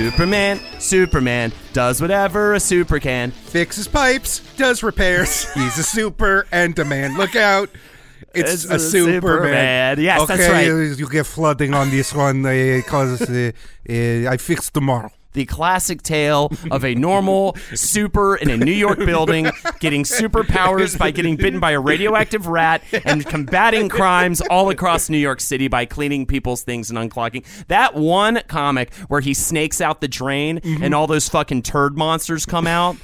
Superman, Superman does whatever a super can. Fixes pipes, does repairs. He's a super and a man. Look out. It's, a, a Superman. Superman. Yes, okay, that's right. You, you get flooding on this one because uh, uh, I fix tomorrow. The classic tale of a normal super in a New York building getting superpowers by getting bitten by a radioactive rat and combating crimes all across New York City by cleaning people's things and unclogging. That one comic where he snakes out the drain mm-hmm. and all those fucking turd monsters come out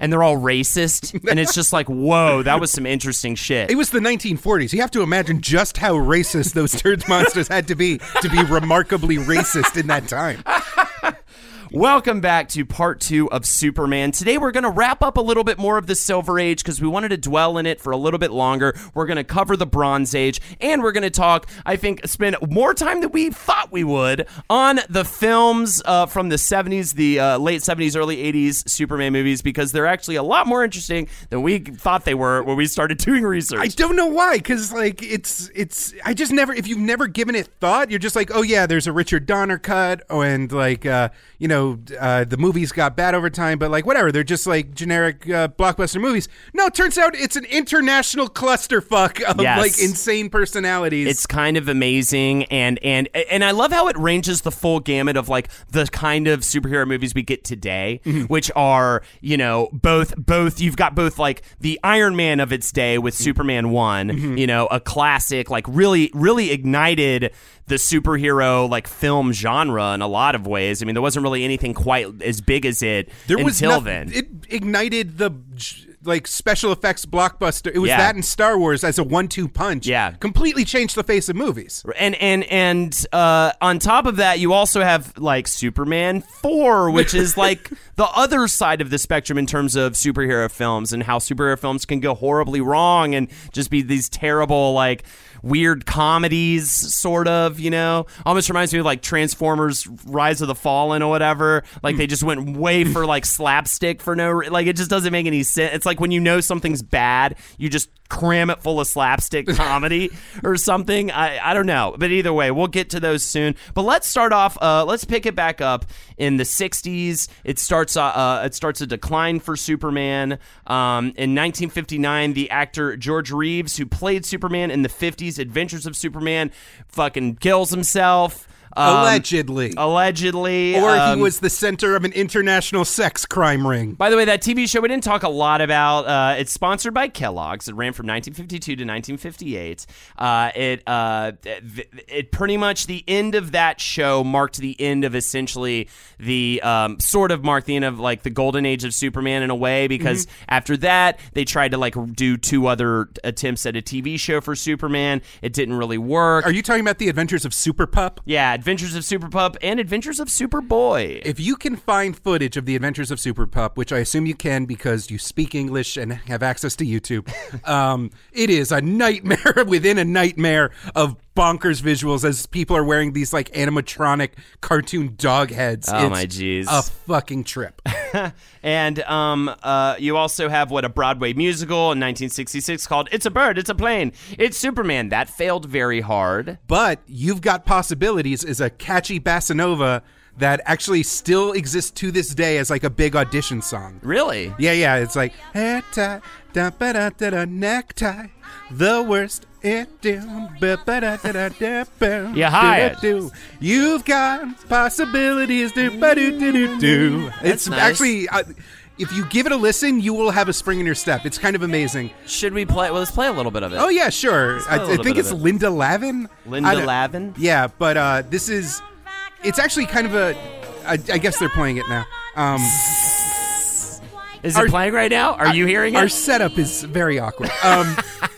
and they're all racist. And it's just like, whoa, that was some interesting shit. It was the 1940s. You have to imagine just how racist those turds monsters had to be to be remarkably racist in that time. Welcome back to part two of Superman. Today we're going to wrap up a little bit more of the Silver Age because we wanted to dwell in it for a little bit longer. We're going to cover the Bronze Age and we're going to talk, I think, spend more time than we thought we would on the films uh, from the 70s, the uh, late 70s, early 80s Superman movies because they're actually a lot more interesting than we thought they were when we started doing research. I don't know why, because like it's it's. I just never. If you've never given it thought, you're just like, oh yeah, there's a Richard Donner cut, oh, and like uh, you know, uh, the movies got bad over time, but like whatever, they're just like generic uh, blockbuster movies. No, it turns out it's an international clusterfuck of Yes. like insane personalities. It's kind of amazing, and and and I love how it ranges the full gamut of like the kind of superhero movies we get today, which are you know both both you've got both like the Iron Man of its day with Superman one, you know, a classic like really really ignited the superhero like film genre in a lot of ways. I mean, there wasn't really anything quite as big as it there was until then. It ignited the like special effects blockbuster. It was Yeah. that in Star Wars as a one-two punch. Yeah. completely changed the face of movies. and and and uh, on top of that, you also have like Superman four, which is like the other side of the spectrum in terms of superhero films and how superhero films can go horribly wrong and just be these terrible like weird comedies, sort of. You know, almost reminds me of like Transformers: Rise of the Fallen or whatever. Like they just went way for like slapstick for no re- like it just doesn't make any sense. It's like when you know something's bad, you just cram it full of slapstick comedy or something. I, I don't know. But either way, we'll get to those soon. But let's start off uh, let's pick it back up in the 60s. It starts uh, uh, it starts a decline for Superman. Um, in 1959, the actor George Reeves, who played Superman in the 50s Adventures of Superman, fucking kills himself. Um, Allegedly. Allegedly. or um, he was the center of an international sex crime ring. by the way, that TV show we didn't talk a lot about. Uh, it's sponsored by Kellogg's. It ran from 1952 to 1958. Uh, it uh, it, pretty much the end of that show marked the end of essentially the um, sort of marked the end of like the golden age of Superman in a way because after that they tried to like do two other attempts at a TV show for Superman. It didn't really work. Are you talking about the adventures of Super Pup? yeah, Adventures of Super Pup and Adventures of Superboy. If you can find footage of the adventures of Super Pup, which I assume you can because you speak English and have access to YouTube, um, it is a nightmare within a nightmare of bonkers visuals as people are wearing these like animatronic cartoon dog heads. Oh, It's my jeez. A fucking trip. And um, uh, you also have what a Broadway musical in 1966 called "It's a Bird, It's a Plane, It's Superman." That failed very hard. but you've got possibilities is a catchy bossa nova that actually still exists to this day as like a big audition song. Really? Yeah, yeah. It's like hair tie, da ba da da da necktie, the worst it do. ba ba da da da da ba, You hired. You've got possibilities. Do ba do do do do. It's nice. actually. Uh, if you give it a listen, you will have a spring in your step. It's kind of amazing. Should we play? Well, let's play a little bit of it. Oh yeah, sure. I, I think it's it. Linda Lavin. Linda Lavin? Yeah, but uh, this is. It's actually kind of a. I, I guess they're playing it now. Um, Is Our- it playing right now? Are you hearing it? Our setup is very awkward. Um,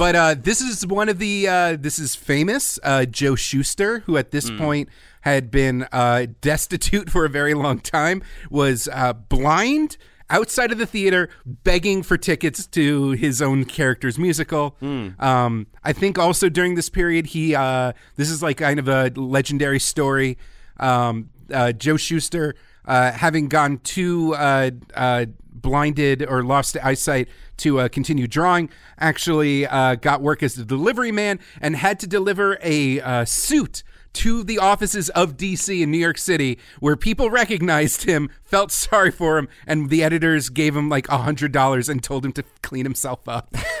but uh, this is one of the. Uh, this is famous uh, Joe Shuster, who at this Hmm. point had been uh, destitute for a very long time, was uh, blind outside of the theater, begging for tickets to his own character's musical. Hmm. Um, I think also during this period, he. Uh, this is like kind of a legendary story. Um, uh, Joe Shuster, uh, having gone to uh, uh, blinded or lost eyesight to uh, continue drawing, actually uh, got work as a delivery man and had to deliver a uh, suit to the offices of DC in New York City, where people recognized him, felt sorry for him, and the editors gave him like a hundred dollars and told him to clean himself up.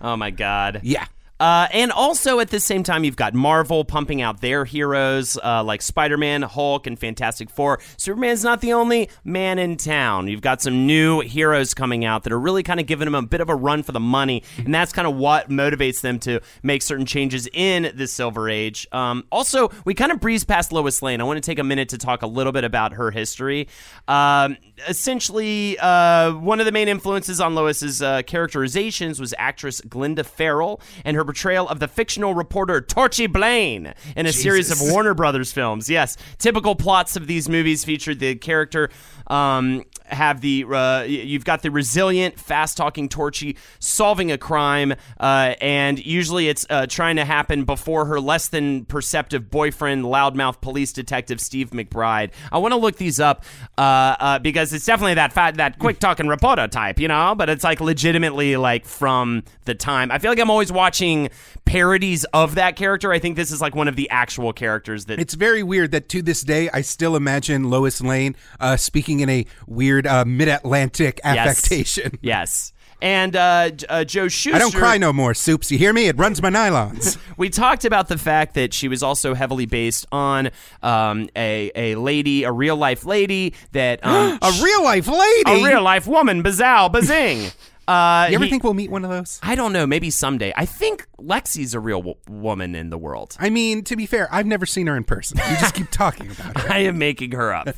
oh my god. yeah. Uh, and also at the same time, you've got Marvel pumping out their heroes uh, like Spider Man, Hulk, and Fantastic Four. Superman's not the only man in town. You've got some new heroes coming out that are really kind of giving them a bit of a run for the money. And that's kind of what motivates them to make certain changes in the Silver Age. Um, also, we kind of breeze past Lois Lane. I want to take a minute to talk a little bit about her history. Um, essentially, uh, one of the main influences on Lois's uh, characterizations was actress Glenda Farrell and her portrayal of the fictional reporter Torchy Blane in a series of Warner Brothers films. Yes, typical plots of these movies featured the character. Um, have the uh, you've got the resilient, fast-talking Torchy solving a crime, uh, and usually it's uh, trying to happen before her less than perceptive boyfriend, loudmouth police detective Steve McBride. I want to look these up uh, uh, because it's definitely that fat, that quick-talking reporter type, you know. But it's like legitimately like from the time. I feel like I'm always watching parodies of that character. I think this is like one of the actual characters that It's very weird that to this day I still imagine Lois Lane uh, speaking in a weird uh, mid-Atlantic affectation. Yes. And uh, uh, Joe Shuster. I don't cry no more, soups. You hear me? It runs my nylons. We talked about the fact that she was also heavily based on um, a a lady, a real life lady that um, a real life lady. a real life woman, bazow, bazing. Uh, You ever he- think we'll meet one of those? I don't know. Maybe someday. I think Lexi's a real w- woman in the world. I mean, to be fair, I've never seen her in person. You just keep talking about her. I am making her up,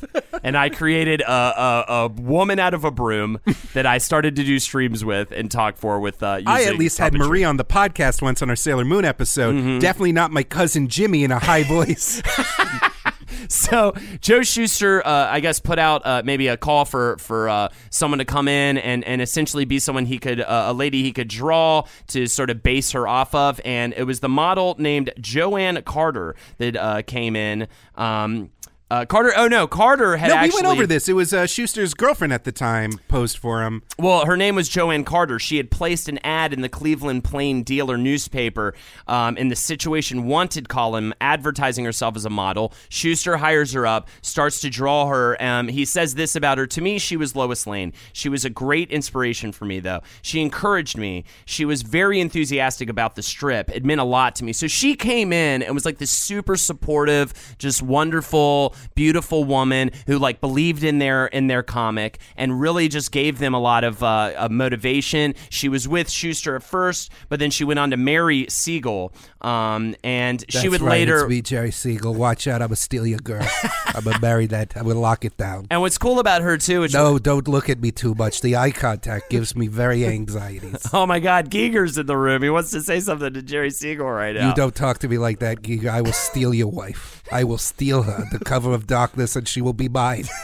and I created a, a, a woman out of a broom that I started to do streams with and talk for with. Uh, I at least had. Marie on the podcast once on our Sailor Moon episode. Mm-hmm. Definitely not my cousin Jimmy in a high voice. So Joe Shuster, uh, I guess, put out uh, maybe a call for for uh, someone to come in and and essentially be someone he could uh, a lady he could draw to sort of base her off of, and it was the model named Joanne Carter that uh, came in. Um, uh, Carter, oh no, Carter had no, we actually went over this. It was uh, Shuster's girlfriend at the time posed for him. Well, her name was Joanne Carter. She had placed an ad in the Cleveland Plain Dealer newspaper um, in the Situation Wanted column, advertising herself as a model. Shuster hires her up, starts to draw her. Um, he says this about her To me, she was Lois Lane. She was a great inspiration for me, though. She encouraged me. She was very enthusiastic about the strip. It meant a lot to me. So she came in and was like this super supportive, just wonderful, beautiful woman who like believed in their in their comic and really just gave them a lot of, uh, of motivation. She was with Shuster at first, but then she went on to marry Siegel, um, and she would later. Be Jerry Siegel. Watch out! I'm gonna steal your girl. I'm gonna marry that. I'm gonna lock it down. and what's cool about her too is No, don't look at me too much. The eye contact gives me very anxieties. oh my God, Giger's in the room. He wants to say something to Jerry Siegel right now. You don't talk to me like that, Giga. I will steal your wife. I will steal her, the cover of darkness, and she will be mine.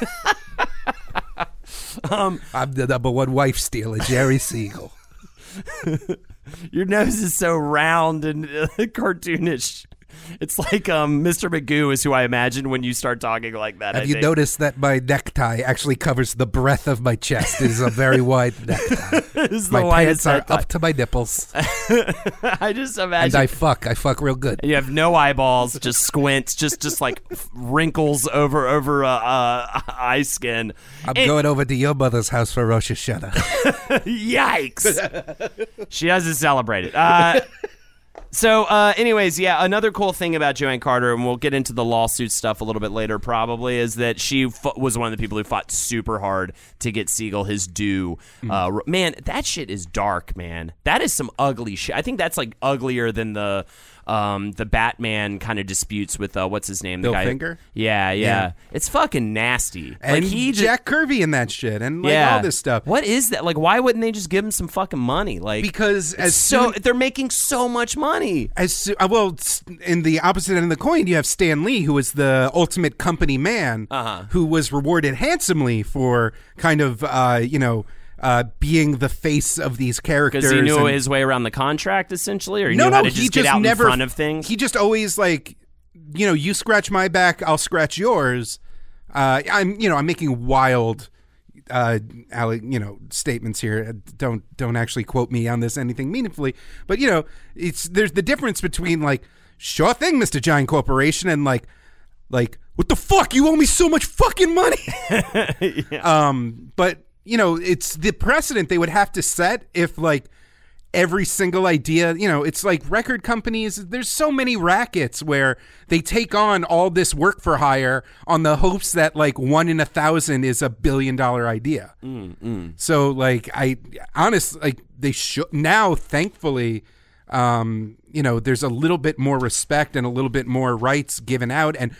Um, I'm the number one wife stealer, Jerry Siegel. Your nose is so round and uh, cartoonish. It's like um, Mr. Magoo is who I imagine when you start talking like that. Have I you think. noticed that my necktie actually covers the breadth of my chest? It is a very wide necktie. My pants are necktie. up to my nipples, I just imagine. and. I fuck. I fuck real good. you have no eyeballs, just squints, just just like wrinkles over over uh, uh, eye skin. I'm And- going over to your mother's house for Rosh Hashanah. Yikes! she doesn't celebrate it. Uh, so, uh, anyways, yeah, another cool thing about Joanne Carter, and we'll get into the lawsuit stuff a little bit later, probably, is that she f- was one of the people who fought super hard to get Siegel his due. Uh, man, that shit is dark, man. That is some ugly shit. I think that's like uglier than the. Um, the Batman kind of disputes with uh, what's his name, the Bill guy. Finger? Yeah, yeah, Yeah. It's fucking nasty. and like he just, Jack Kirby in that shit, and like yeah, all this stuff. What is that? Like, why wouldn't they just give him some fucking money? Like, Because as so soon- they're making so much money. As soo- uh, well, in the opposite end of the coin, you have Stan Lee, who was the ultimate company man, Uh-huh. who was rewarded handsomely for kind of, uh, you know, uh, being the face of these characters. Because he knew and- his way around the contract, essentially, or he no, knew no, how to he just get out never, in front of things. He just always like, you know, you scratch my back, I'll scratch yours. Uh, I'm, you know, I'm making wild, uh, you know, statements here. Don't don't actually quote me on this anything meaningfully, but you know, it's there's the difference between like, sure thing, Mister Giant Corporation, and like, like what the fuck? You owe me so much fucking money. Um, but you know, it's the precedent they would have to set if like every single idea, you know, it's like record companies, there's so many rackets where they take on all this work for hire on the hopes that like one in a thousand is a billion dollar idea. So like I honestly like they should now thankfully um you know there's a little bit more respect and a little bit more rights given out and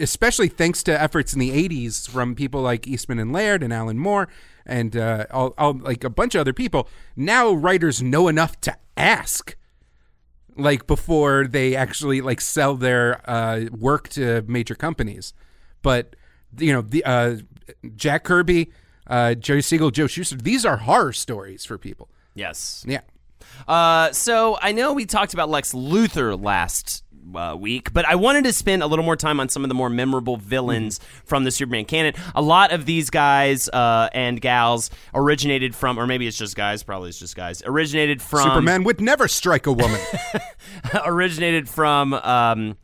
especially thanks to efforts in the 80s from people like Eastman and Laird and Alan Moore and uh all, all like a bunch of other people now writers know enough to ask like before they actually like sell their uh, work to major companies. But you know, the uh, Jack Kirby, uh, Jerry Siegel, Joe Shuster, these are horror stories for people. yes. Yeah. Uh, so I know we talked about Lex Luthor last uh, week, but I wanted to spend a little more time on some of the more memorable villains from the Superman canon. A lot of these guys uh, and gals originated from, or maybe it's just guys, probably it's just guys, originated from Superman would never strike a woman. originated from um,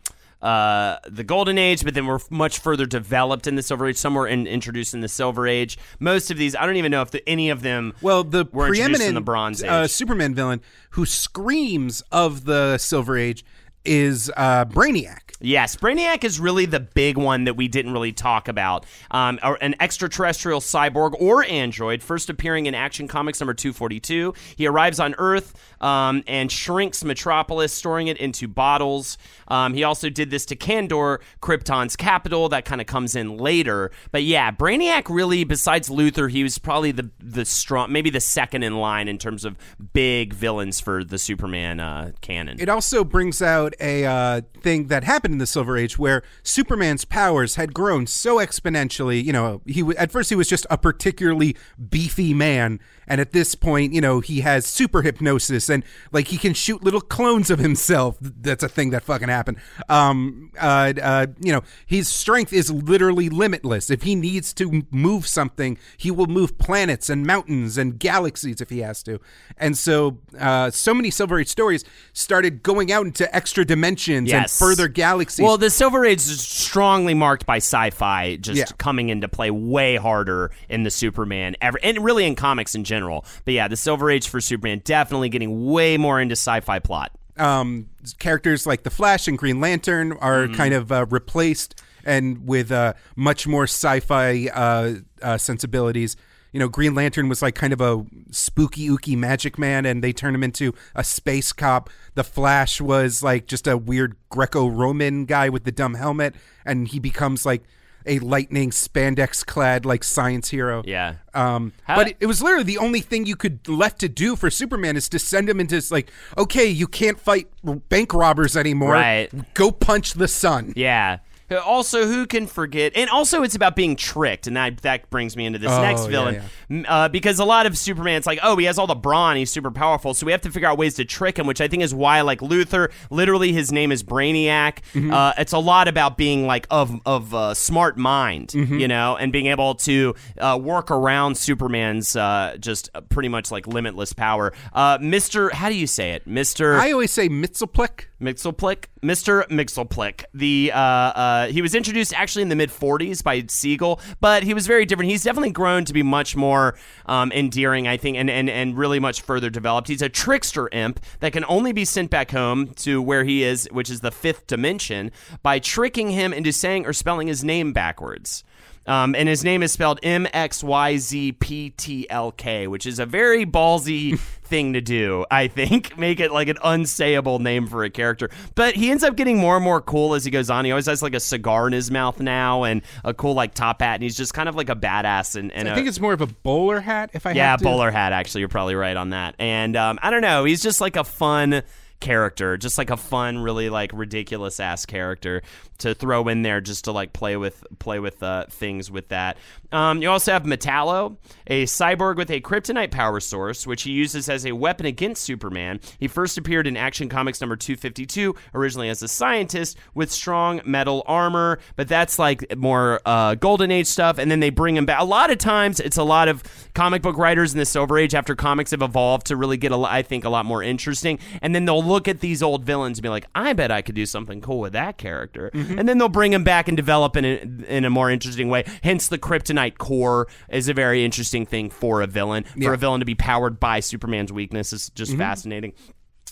uh, the Golden Age, but then were much further developed in the Silver Age. Some were in, introduced in the Silver Age. Most of these, I don't even know if the, any of them. well, the were preeminent in the Bronze Age. Uh, Superman villain who screams of the Silver Age is uh, Brainiac. Yes, Brainiac is really the big one that we didn't really talk about. Um, an extraterrestrial cyborg or android, first appearing in Action Comics number 242. He arrives on Earth um, and shrinks Metropolis, storing it into bottles. Um, he also did this to Kandor, Krypton's capital. That kind of comes in later. But yeah, Brainiac really, besides Luthor, he was probably the the strong, maybe the second in line in terms of big villains for the Superman uh, canon. It also brings out a uh, thing that happened in the Silver Age where Superman's powers had grown so exponentially. You know, he at first he was just a particularly beefy man, and at this point, you know, he has super hypnosis and like he can shoot little clones of himself. That's a thing that fucking happened. Um, uh, uh, you know, his strength is literally limitless. If he needs to move something, he will move planets and mountains and galaxies if he has to. And so, uh, so many Silver Age stories started going out into extra dimensions and further galaxies. Well, the Silver Age is strongly marked by sci-fi just Yeah. coming into play way harder in the Superman ever, and really in comics in general. But yeah, the Silver Age for Superman definitely getting way more into sci-fi plot. um, characters like the Flash and Green Lantern are Mm-hmm. kind of uh, replaced and with uh, much more sci-fi uh, uh, sensibilities. You know, Green Lantern was like kind of a spooky, ooky magic man, and they turned him into a space cop. The Flash was like just a weird Greco-Roman guy with the dumb helmet, and he becomes like a lightning spandex-clad like science hero. Yeah. Um, How- but it, it was literally the only thing you could left to do for Superman is to send him into like, okay, you can't fight bank robbers anymore. Right. Go punch the sun. Yeah. Also, who can forget? And also, it's about being tricked, and that that brings me into this Oh, next villain, yeah. M- Uh, because a lot of Superman, it's like, oh, he has all the brawn, he's super powerful, so we have to figure out ways to trick him, which I think is why, like Luthor, literally his name is Brainiac. Mm-hmm. Uh, it's a lot about being like of of uh, smart mind, Mm-hmm. you know, and being able to uh, work around Superman's uh, just uh, pretty much like limitless power. Uh, Mister, how do you say it, Mister? I always say Mitzelplick. Mixelplick, Mr. Mixelplick. The uh, uh, he was introduced actually in the mid '40s by Siegel, but he was very different. He's definitely grown to be much more um, endearing, I think, and, and and really much further developed. He's a trickster imp that can only be sent back home to where he is, which is the fifth dimension, by tricking him into saying or spelling his name backwards. Um, and his name is spelled M X Y Z P T L K, which is a very ballsy thing to do, I think. Make it like an unsayable name for a character. But he ends up getting more and more cool as he goes on. He always has like a cigar in his mouth now and a cool like top hat, and he's just kind of like a badass. And, and I a- think it's more of a bowler hat. If I yeah, have to. bowler hat. Actually, you're probably right on that. And um, I don't know. He's just like a fun character, just like a fun, really like ridiculous ass character to throw in there, just to like play with play with uh, things with that. Um, you also have Metallo, a cyborg with a kryptonite power source, which he uses as a weapon against Superman. He first appeared in Action Comics number 252, originally as a scientist with strong metal armor, but that's like more uh, Golden Age stuff. And then they bring him back. A lot of times, it's a lot of comic book writers in the Silver Age after comics have evolved to really get, a, I think, a lot more interesting. And then they'll look at these old villains and be like, I bet I could do something cool with that character. And then they'll bring him back and develop in a, in a more interesting way. Hence, the Kryptonite core is a very interesting thing for a villain. For a villain to be powered by Superman's weakness is just fascinating.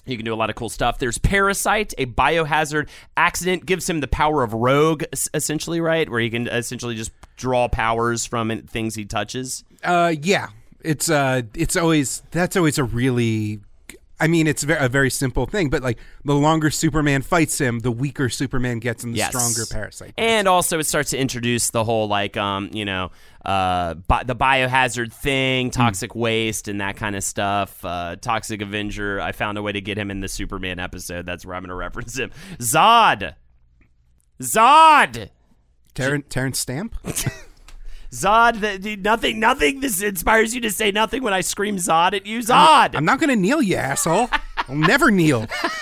You can do a lot of cool stuff. There's Parasite, a biohazard accident, gives him the power of Rogue, essentially, right? Where he can essentially just draw powers from things he touches. Uh, yeah, it's uh, it's always that's always a really. I mean, it's a very simple thing, but like the longer Superman fights him, the weaker Superman gets, and the Yes. stronger Parasite. gets. And also, it starts to introduce the whole like, um, you know, uh, bi- the biohazard thing, toxic waste, and that kind of stuff. Uh, toxic Avenger. I found a way to get him in the Superman episode. That's where I'm going to reference him. Zod. Zod. Terrence, Terrence Stamp. Zod. The, the- nothing. Nothing. This inspires you to say nothing when I scream Zod at you. Zod. I'm not going to kneel, you asshole. I'll never kneel.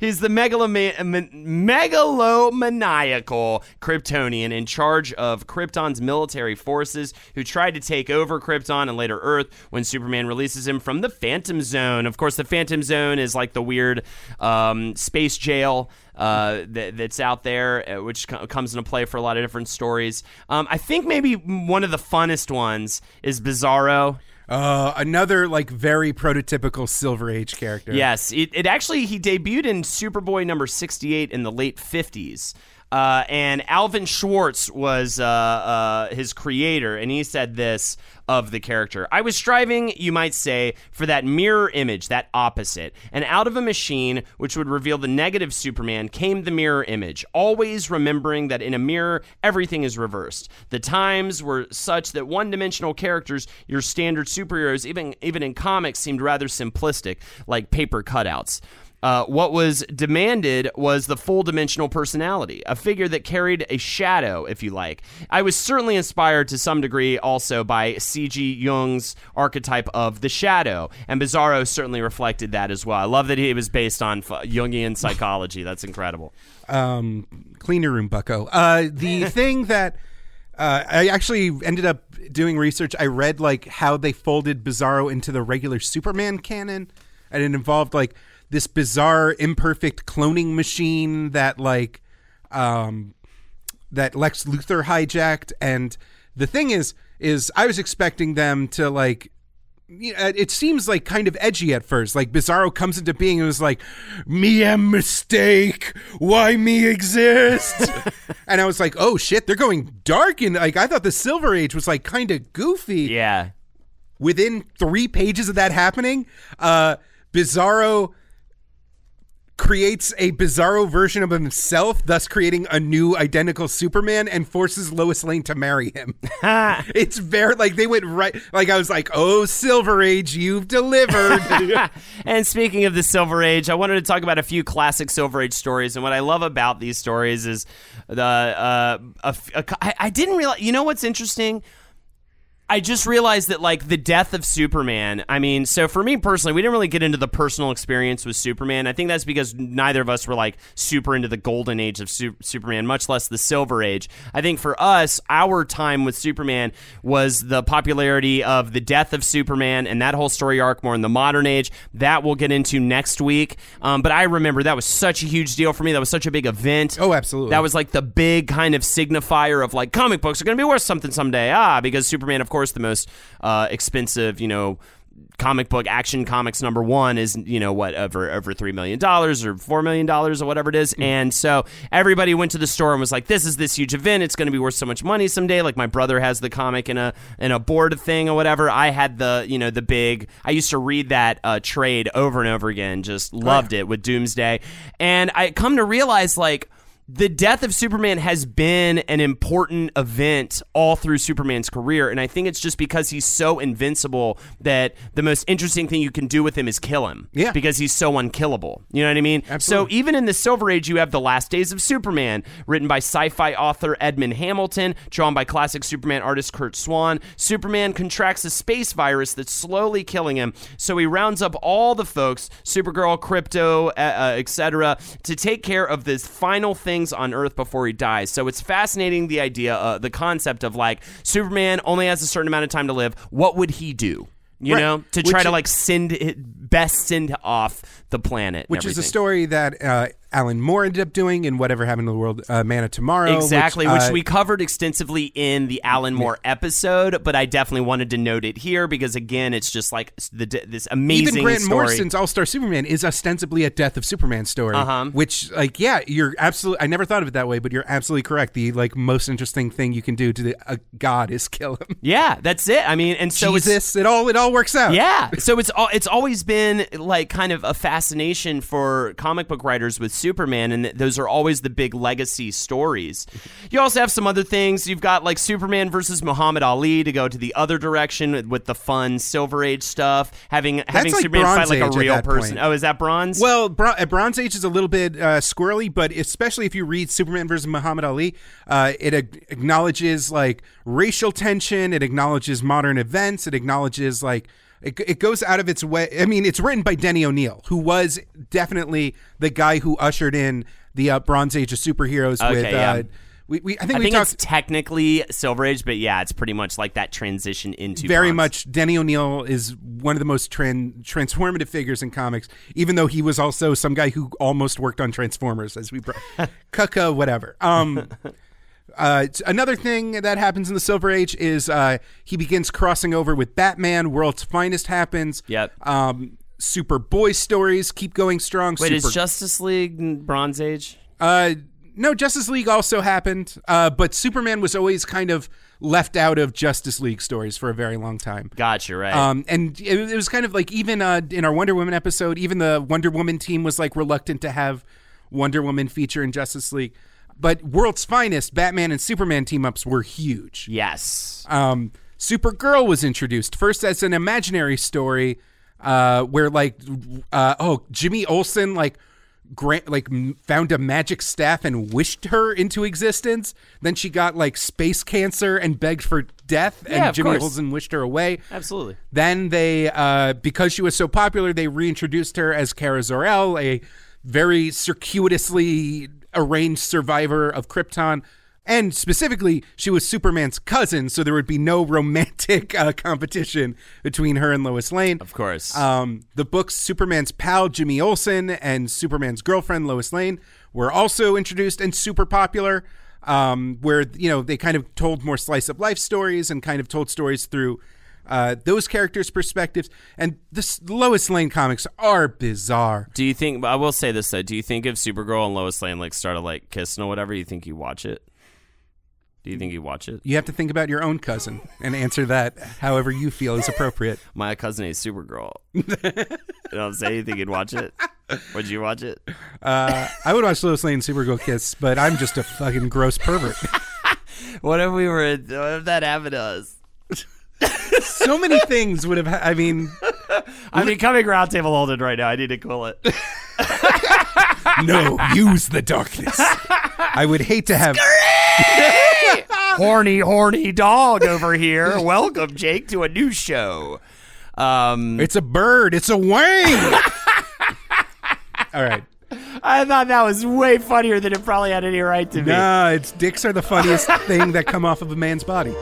He's the megaloma- megalomaniacal Kryptonian in charge of Krypton's military forces who tried to take over Krypton and later Earth when Superman releases him from the Phantom Zone. Of course, the Phantom Zone is like the weird um, space jail. Uh, that, that's out there, uh, which co- comes into play for a lot of different stories. Um, I think maybe one of the funnest ones is Bizarro. Uh, another like very prototypical Silver Age character. Yes, it, it actually he debuted in Superboy number sixty eight in the late fifties. Uh, and Alvin Schwartz was uh, uh, his creator, and he said this of the character. I was striving, you might say, for that mirror image, that opposite. And out of a machine which would reveal the negative Superman came the mirror image, always remembering that in a mirror, everything is reversed. The times were such that one dimensional characters, your standard superheroes, even, even in comics, seemed rather simplistic, like paper cutouts. Uh, what was demanded was the full dimensional personality, a figure that carried a shadow, if you like. I was certainly inspired to some degree also by C.G. Jung's archetype of the shadow, and Bizarro certainly reflected that as well. I love that he was based on f- Jungian psychology. That's incredible. um, cleaner room bucko. Uh, the thing that uh, I actually ended up doing research. I read like how they folded Bizarro into the regular Superman canon, and it involved like this bizarre, imperfect cloning machine that like um, that Lex Luthor hijacked. And the thing is, is I was expecting them to like it seems like kind of edgy at first. Like Bizarro comes into being and was like, "Me am mistake. Why me exist?" and I was like, "Oh shit, they're going dark." And like I thought the Silver Age was like kind of goofy. Yeah. Within three pages of that happening, uh, Bizarro creates a bizarro version of himself, thus creating a new identical Superman, and forces Lois Lane to marry him. it's very like they went right. Like I was like, "Oh, Silver Age, you've delivered." and speaking of the Silver Age, I wanted to talk about a few classic Silver Age stories. And what I love about these stories is the uh, a, a, I, I didn't realize. You know what's interesting? I just realized that like the death of Superman. I mean, so for me personally, we didn't really get into the personal experience with Superman. I think that's because neither of us were like super into the golden age of Su- Superman, much less the silver age. I think for us, our time with Superman was the popularity of the death of Superman and that whole story arc more in the modern age. That we'll get into next week. Um, but I remember that was such a huge deal for me. That was such a big event. Oh, absolutely. That was like the big kind of signifier of like comic books are going to be worth something someday. Ah, because Superman, of course, the most uh, expensive, you know, comic book action comics number one is you know what over over three million dollars or four million dollars or whatever it is. And so everybody went to the store and was like this is this huge event. It's going to be worth so much money someday. Like my brother has the comic in a in a board thing or whatever. I had the you know the big i used to read that uh, trade over and over again just loved it with doomsday. And i come to realize like the death of Superman has been an important event all through Superman's career. And I think it's just because he's so invincible that the most interesting thing you can do with him is kill him. Yeah. Because he's so unkillable. You know what I mean? Absolutely. So even in the Silver Age, you have The Last Days of Superman, written by sci fi author Edmund Hamilton, drawn by classic Superman artist Curt Swan. Superman contracts a space virus that's slowly killing him. So he rounds up all the folks, Supergirl, Krypto, uh, uh, etc., to take care of this final things on Earth before he dies. So it's fascinating the idea, uh, the concept of like Superman only has a certain amount of time to live. What would he do? You Right. know, to Which try to like send it, best send off the planet, which is a story that uh, Alan Moore ended up doing in Whatever Happened to the World, uh, Man of Tomorrow. Exactly, which, uh, we covered extensively in the Alan Moore episode, but I definitely wanted to note it here because again, it's just like the, this amazing story. even Grant story. Morrison's All Star Superman is ostensibly a Death of Superman story. Uh-huh. Which, like, yeah, you're absolutely. I never thought of it that way, but you're absolutely correct. The like most interesting thing you can do to the, a god is kill him. yeah, that's it. I mean, and so Jesus, it all it all works out. Yeah. So it's all it's always been like kind of a fascination for comic book writers with Superman, and those are always the big legacy stories. You also have some other things. You've got like Superman versus Muhammad Ali to go to the other direction with, the fun Silver Age stuff. Having having like Superman fight like Age a real person. point. Oh, is that bronze? Well, uh, Bronze Age is a little bit uh, squirrely, but especially if you read Superman versus Muhammad Ali, uh, it ag- acknowledges like racial tension. It acknowledges modern events. It acknowledges like it, it goes out of its way. I mean, it's written by Denny O'Neil, who was definitely the guy who ushered in the uh, Bronze Age of superheroes. Okay, with yeah. uh, we, we, I think I we think talked it's technically Silver Age, but yeah, it's pretty much like that transition into very bronze. much Denny O'Neil is one of the most tran- transformative figures in comics, even though he was also some guy who almost worked on Transformers as we brought Kuka, whatever. Um, uh, another thing that happens in the Silver Age is uh, he begins crossing over with Batman. World's Finest happens. Yep. Um, Superboy stories keep going strong. Wait, Super- is Justice League Bronze Age? uh, no, Justice League also happened, uh, but Superman was always kind of left out of Justice League stories for a very long time. Gotcha, right? Um, and it, it was kind of like even uh, in our Wonder Woman episode, even the Wonder Woman team was like reluctant to have Wonder Woman feature in Justice League. But World's Finest, Batman and Superman team ups were huge. yes. Um, Supergirl was introduced first as an imaginary story, uh, where like, uh, oh, Jimmy Olsen like. Grant like found a magic staff and wished her into existence. Then she got like space cancer and begged for death, and Jimmy course. Olsen wished her away. Absolutely. Then they, uh, because she was so popular, they reintroduced her as Kara Zor-El, a very circuitously arranged survivor of Krypton. And specifically, she was Superman's cousin, so there would be no romantic uh, competition between her and Lois Lane. Of course. Um, the books Superman's pal Jimmy Olsen and Superman's girlfriend Lois Lane were also introduced and super popular. Um, where you know they kind of told more slice of life stories and kind of told stories through uh, those characters' perspectives. And the Lois Lane comics are bizarre. Do you think? I will say this though. Do you think if Supergirl and Lois Lane like started like kissing or whatever, you think you watch it? Do you think you watch it? You have to think about your own cousin and answer that however you feel is appropriate. My cousin is Supergirl. you know what I'm saying? You think you'd watch it? Would you watch it? Uh, I would watch Lois Lane Supergirl Kiss, but I'm just a fucking gross pervert. What if we were? What if that happened to us? So many things would have. Ha- I mean, I'm becoming roundtable Holden right now. I need to cool it. no, use the darkness. I would hate to have. horny, horny dog over here. Welcome, Jake, to a new show. Um, It's a bird. It's a wing. All right. I thought that was way funnier than it probably had any right to be. Nah, it's dicks are the funniest thing that come off of a man's body.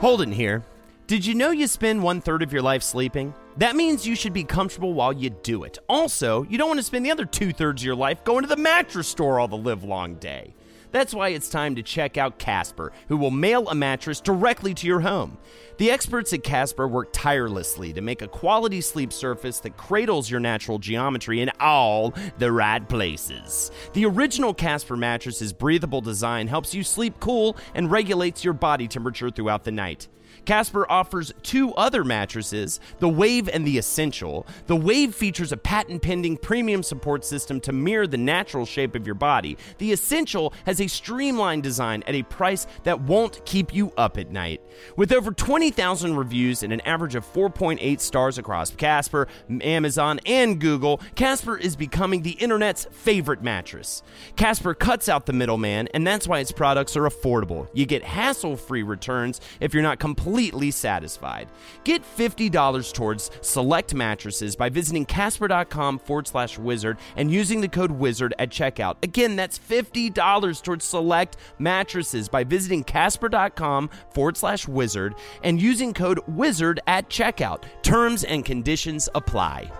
Holden here. Did you know you spend one third of your life sleeping? That means you should be comfortable while you do it. Also, you don't want to spend the other two thirds of your life going to the mattress store all the live long day. That's why it's time to check out Casper, who will mail a mattress directly to your home. The experts at Casper work tirelessly to make a quality sleep surface that cradles your natural geometry in all the right places. The original Casper mattress's breathable design helps you sleep cool and regulates your body temperature throughout the night. Casper offers two other mattresses, the Wave and the Essential. The Wave features a patent pending premium support system to mirror the natural shape of your body. The Essential has a streamlined design at a price that won't keep you up at night. With over 20,000 reviews and an average of 4.8 stars across Casper, Amazon, and Google, Casper is becoming the internet's favorite mattress. Casper cuts out the middleman, and that's why its products are affordable. You get hassle free returns if you're not completely satisfied. Get $50 towards select mattresses by visiting casper.com forward slash wizard and using the code wizard at checkout. Again, that's $50 towards select mattresses by visiting casper.com forward slash wizard and using code wizard at checkout. Terms and conditions apply.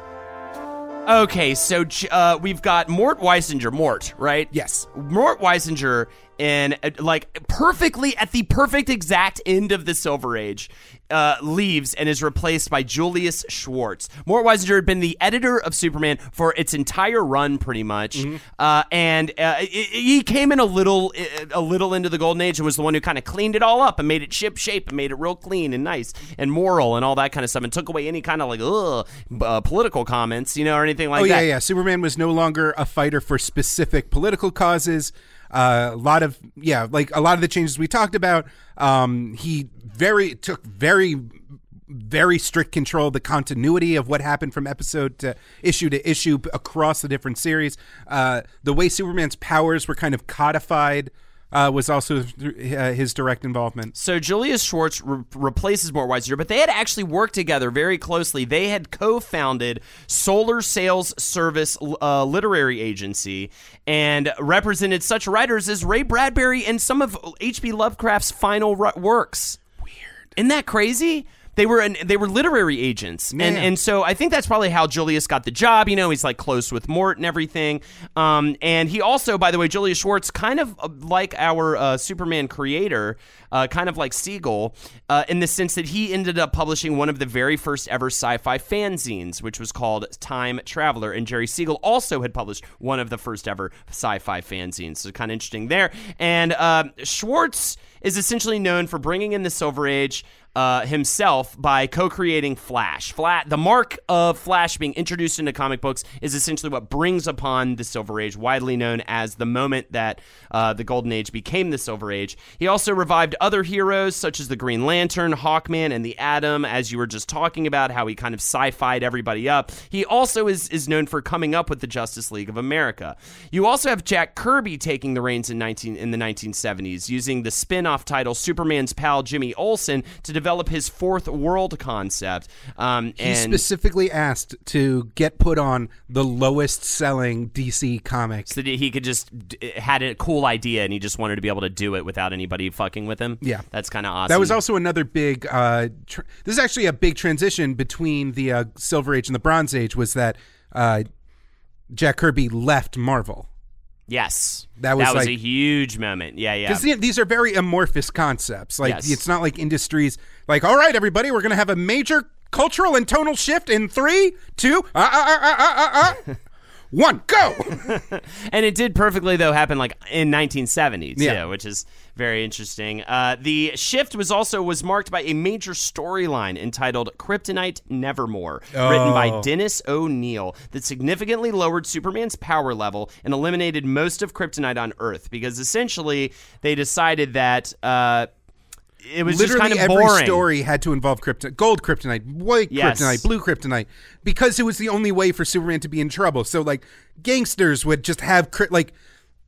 Okay, so uh, we've got Mort Weisinger. Mort, right? Yes. Mort Weisinger, and uh, like perfectly at the perfect exact end of the Silver Age, uh, leaves and is replaced by Julius Schwartz. Mort Weisinger had been the editor of Superman for its entire run, pretty much, uh, and uh, he came in a little, a little into the Golden Age and was the one who kind of cleaned it all up and made it ship shape and made it real clean and nice and moral and all that kind of stuff, and took away any kind of like ugh, uh, political comments, you know, or anything like that. oh that. yeah, yeah. Superman was no longer a fighter for specific political causes. Uh, a lot of yeah, like a lot of the changes we talked about. Um, he very took very very strict control of the continuity of what happened from episode to issue to issue across the different series. Uh, the way Superman's powers were kind of codified uh, was also uh, his direct involvement. So Julius Schwartz re- replaces Mort Weisinger, but they had actually worked together very closely. They had co-founded Solar Sales Service uh, Literary Agency and represented such writers as Ray Bradbury and some of H.P. Lovecraft's final ru- works. Weird. Isn't that crazy? They were an, they were literary agents, and Yeah. and so I think that's probably how Julius got the job. You know, he's like close with Mort and everything. Um, and he also, by the way, Julius Schwartz, kind of uh, like our uh, Superman creator, uh, kind of like Siegel, uh, in the sense that he ended up publishing one of the very first ever sci-fi fanzines, which was called Time Traveler. And Jerry Siegel also had published one of the first ever sci-fi fanzines. So kind of interesting there. And uh, Schwartz is essentially known for bringing in the Silver Age uh, himself by co-creating Flash. Flat, the mark of Flash being introduced into comic books is essentially what brings upon the Silver Age, widely known as the moment that uh, the Golden Age became the Silver Age. He also revived other heroes such as the Green Lantern, Hawkman, and the Atom, as you were just talking about, how he kind of sci-fied everybody up. He also is is known for coming up with the Justice League of America. You also have Jack Kirby taking the reins in 19 in the 1970s, using the spin-off title Superman's pal Jimmy Olsen to develop his fourth world concept. Um, He specifically asked to get put on the lowest selling DC comic. so that he could just had a cool idea and he just wanted to be able to do it without anybody fucking with him. Yeah. that's kind of awesome. That was also another big. Uh, tr- this is actually a big transition between the uh, Silver Age and the Bronze Age. Was that uh, Jack Kirby left Marvel? Yes. That was that was like- a huge moment. Yeah, yeah. Because these are very amorphous concepts. Like Yes. it's not like industries. Like, all right, everybody, we're going to have a major cultural and tonal shift in three, two, uh, uh, uh, uh, uh, uh. one, go. and it did perfectly though happen like in 1970 too, Yeah. which is very interesting. Uh, the shift was also was marked by a major storyline entitled "Kryptonite Nevermore," written by Oh. Dennis O'Neil, that significantly lowered Superman's power level and eliminated most of kryptonite on Earth because essentially they decided that. Uh, it was Literally just kind of every boring. story had to involve kryptonite, gold kryptonite, white Yes. kryptonite, blue kryptonite, because it was the only way for Superman to be in trouble. So like gangsters would just have like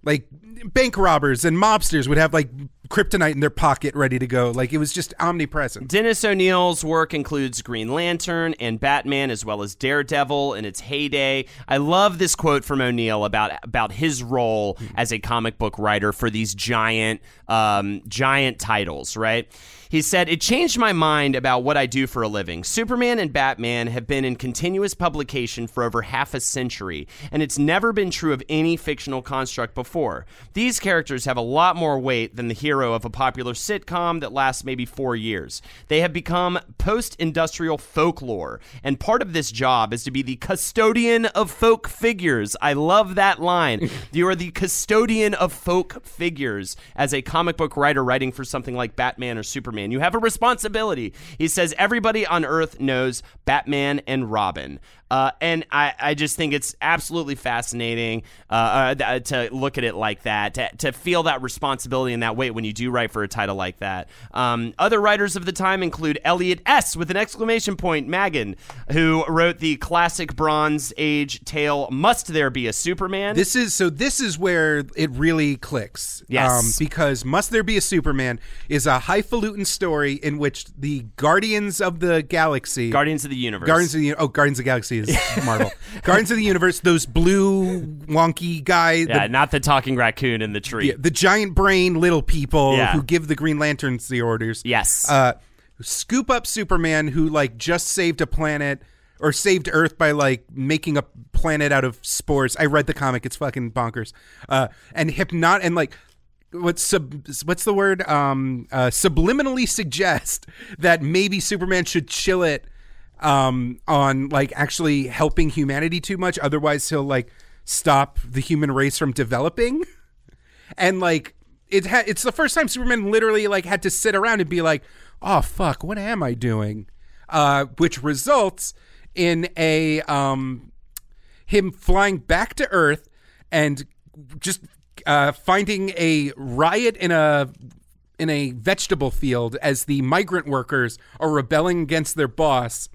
like bank robbers and mobsters would have like kryptonite in their pocket ready to go. Like it was just omnipresent. Dennis O'Neil's work includes Green Lantern and Batman, as well as Daredevil in its heyday. I love this quote from O'Neil about about his role as a comic book writer for these giant um, giant titles. Right? He said, It changed my mind about what I do for a living. Superman and Batman have been in continuous publication for over half a century, and it's never been true of any fictional construct before. These characters have a lot more weight than the hero of a popular sitcom that lasts maybe four years. They have become post industrial folklore, and part of this job is to be the custodian of folk figures. I love that line. you are the custodian of folk figures as a comic book writer writing for something like Batman or Superman. You have a responsibility. He says everybody on Earth knows Batman and Robin. Uh, and I, I just think it's absolutely fascinating uh, uh, to look at it like that, to, to feel that responsibility and that weight when you do write for a title like that. Um, other writers of the time include Elliot S. with an exclamation point, Maggin, who wrote the classic Bronze Age tale, Must There Be a Superman? This is so. This is where it really clicks. Um, Yes. because "Must There Be a Superman" is a highfalutin story in which the Guardians of the Galaxy, Guardians of the Universe. Guardians of the oh Guardians of the Galaxy is Marvel. Guardians of the Universe, those blue wonky guy, yeah, the, not the talking raccoon in the tree. yeah, the giant brain little people Yeah. who give the Green Lanterns the orders. Yes. Uh, scoop up Superman who like just saved a planet or saved Earth by like making a planet out of spores. I read the comic; it's fucking bonkers. Uh, and hypnot and like what's sub, what's the word? Um, uh, subliminally suggest that maybe Superman should chill it um, on like actually helping humanity too much. Otherwise, he'll like stop the human race from developing. And like it ha- it's the first time Superman literally like had to sit around and be like, "Oh fuck, what am I doing?" Uh, which results in a um, him flying back to Earth and just uh, finding a riot in a in a vegetable field as the migrant workers are rebelling against their boss.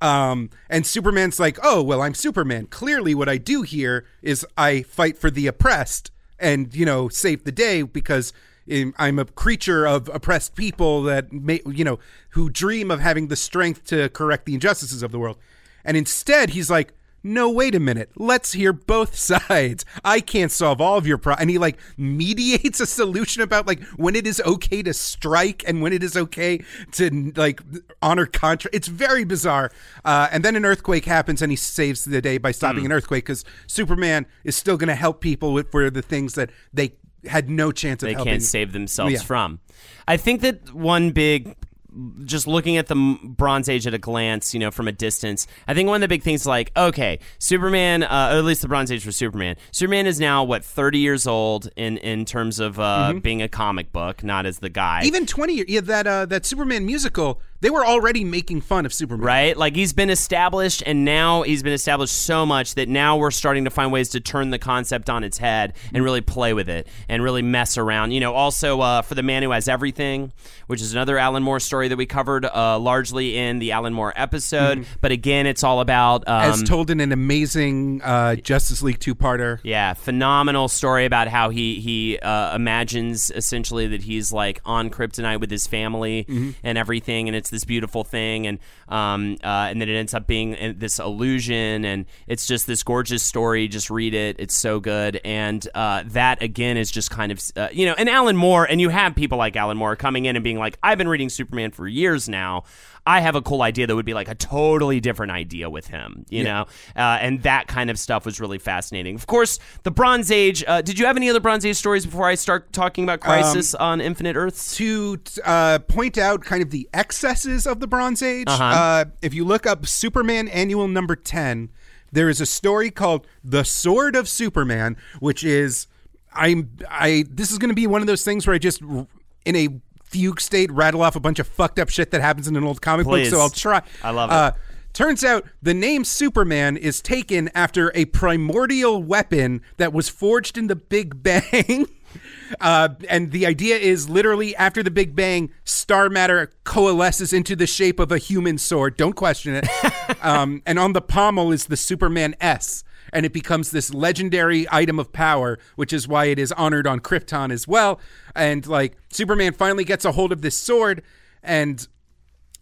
Um, and Superman's like, oh, well, I'm Superman. Clearly, what I do here is I fight for the oppressed and, you know, save the day because I'm a creature of oppressed people that, may, you know, who dream of having the strength to correct the injustices of the world. And instead, he's like, no, wait a minute. Let's hear both sides. I can't solve all of your problems. And he like mediates a solution about like when it is okay to strike and when it is okay to like honor contract. It's very bizarre. Uh, and then an earthquake happens and he saves the day by stopping an earthquake because Superman is still going to help people with for the things that they had no chance of they helping. can't save themselves Yeah. from. I think that one big just looking at the Bronze Age at a glance, you know, from a distance, I think one of the big things, like, okay, Superman, uh, or at least the Bronze Age for Superman. Superman is now what thirty years old in in terms of uh, being a comic book, not as the guy. Mm-hmm. Even 20 years, yeah, that, uh, that Superman musical, they were already making fun of Superman. right? Like he's been established, and now he's been established so much that now we're starting to find ways to turn the concept on its head and really play with it and really mess around. You know, also uh, for the man who has everything, which is another Alan Moore story that we covered uh, largely in the Alan Moore episode. But again, it's all about um, As told in an amazing uh, Justice League two-parter. Yeah, phenomenal story about how he he uh, imagines essentially that he's like on kryptonite with his family and everything, and it's this beautiful thing, and um uh, and then it ends up being uh, this illusion, and it's just this gorgeous story. Just read it; it's so good, and uh, that again is just kind of uh, you know, and Alan Moore, and you have people like Alan Moore coming in and being like, I've been reading Superman for years now. I have a cool idea that would be like a totally different idea with him, you know, uh, and that kind of stuff was really fascinating. Of course, the Bronze Age. Uh, did you have any other Bronze Age stories before I start talking about Crisis on Infinite Earths? to uh, point out kind of the excesses of the Bronze Age. Uh-huh. Uh, if you look up Superman Annual Number Ten, there is a story called The Sword of Superman, which is I'm I this is going to be one of those things where I just in a fugue state rattle off a bunch of fucked up shit that happens in an old comic Please. book. So I'll try. I love it. Uh, turns out the name Superman is taken after a primordial weapon that was forged in the Big Bang. Uh, and the idea is literally after the Big Bang, star matter coalesces into the shape of a human sword. Don't question it. um, and on the pommel is the Superman S. And it becomes this legendary item of power, which is why it is honored on Krypton as well. And like Superman finally gets a hold of this sword, and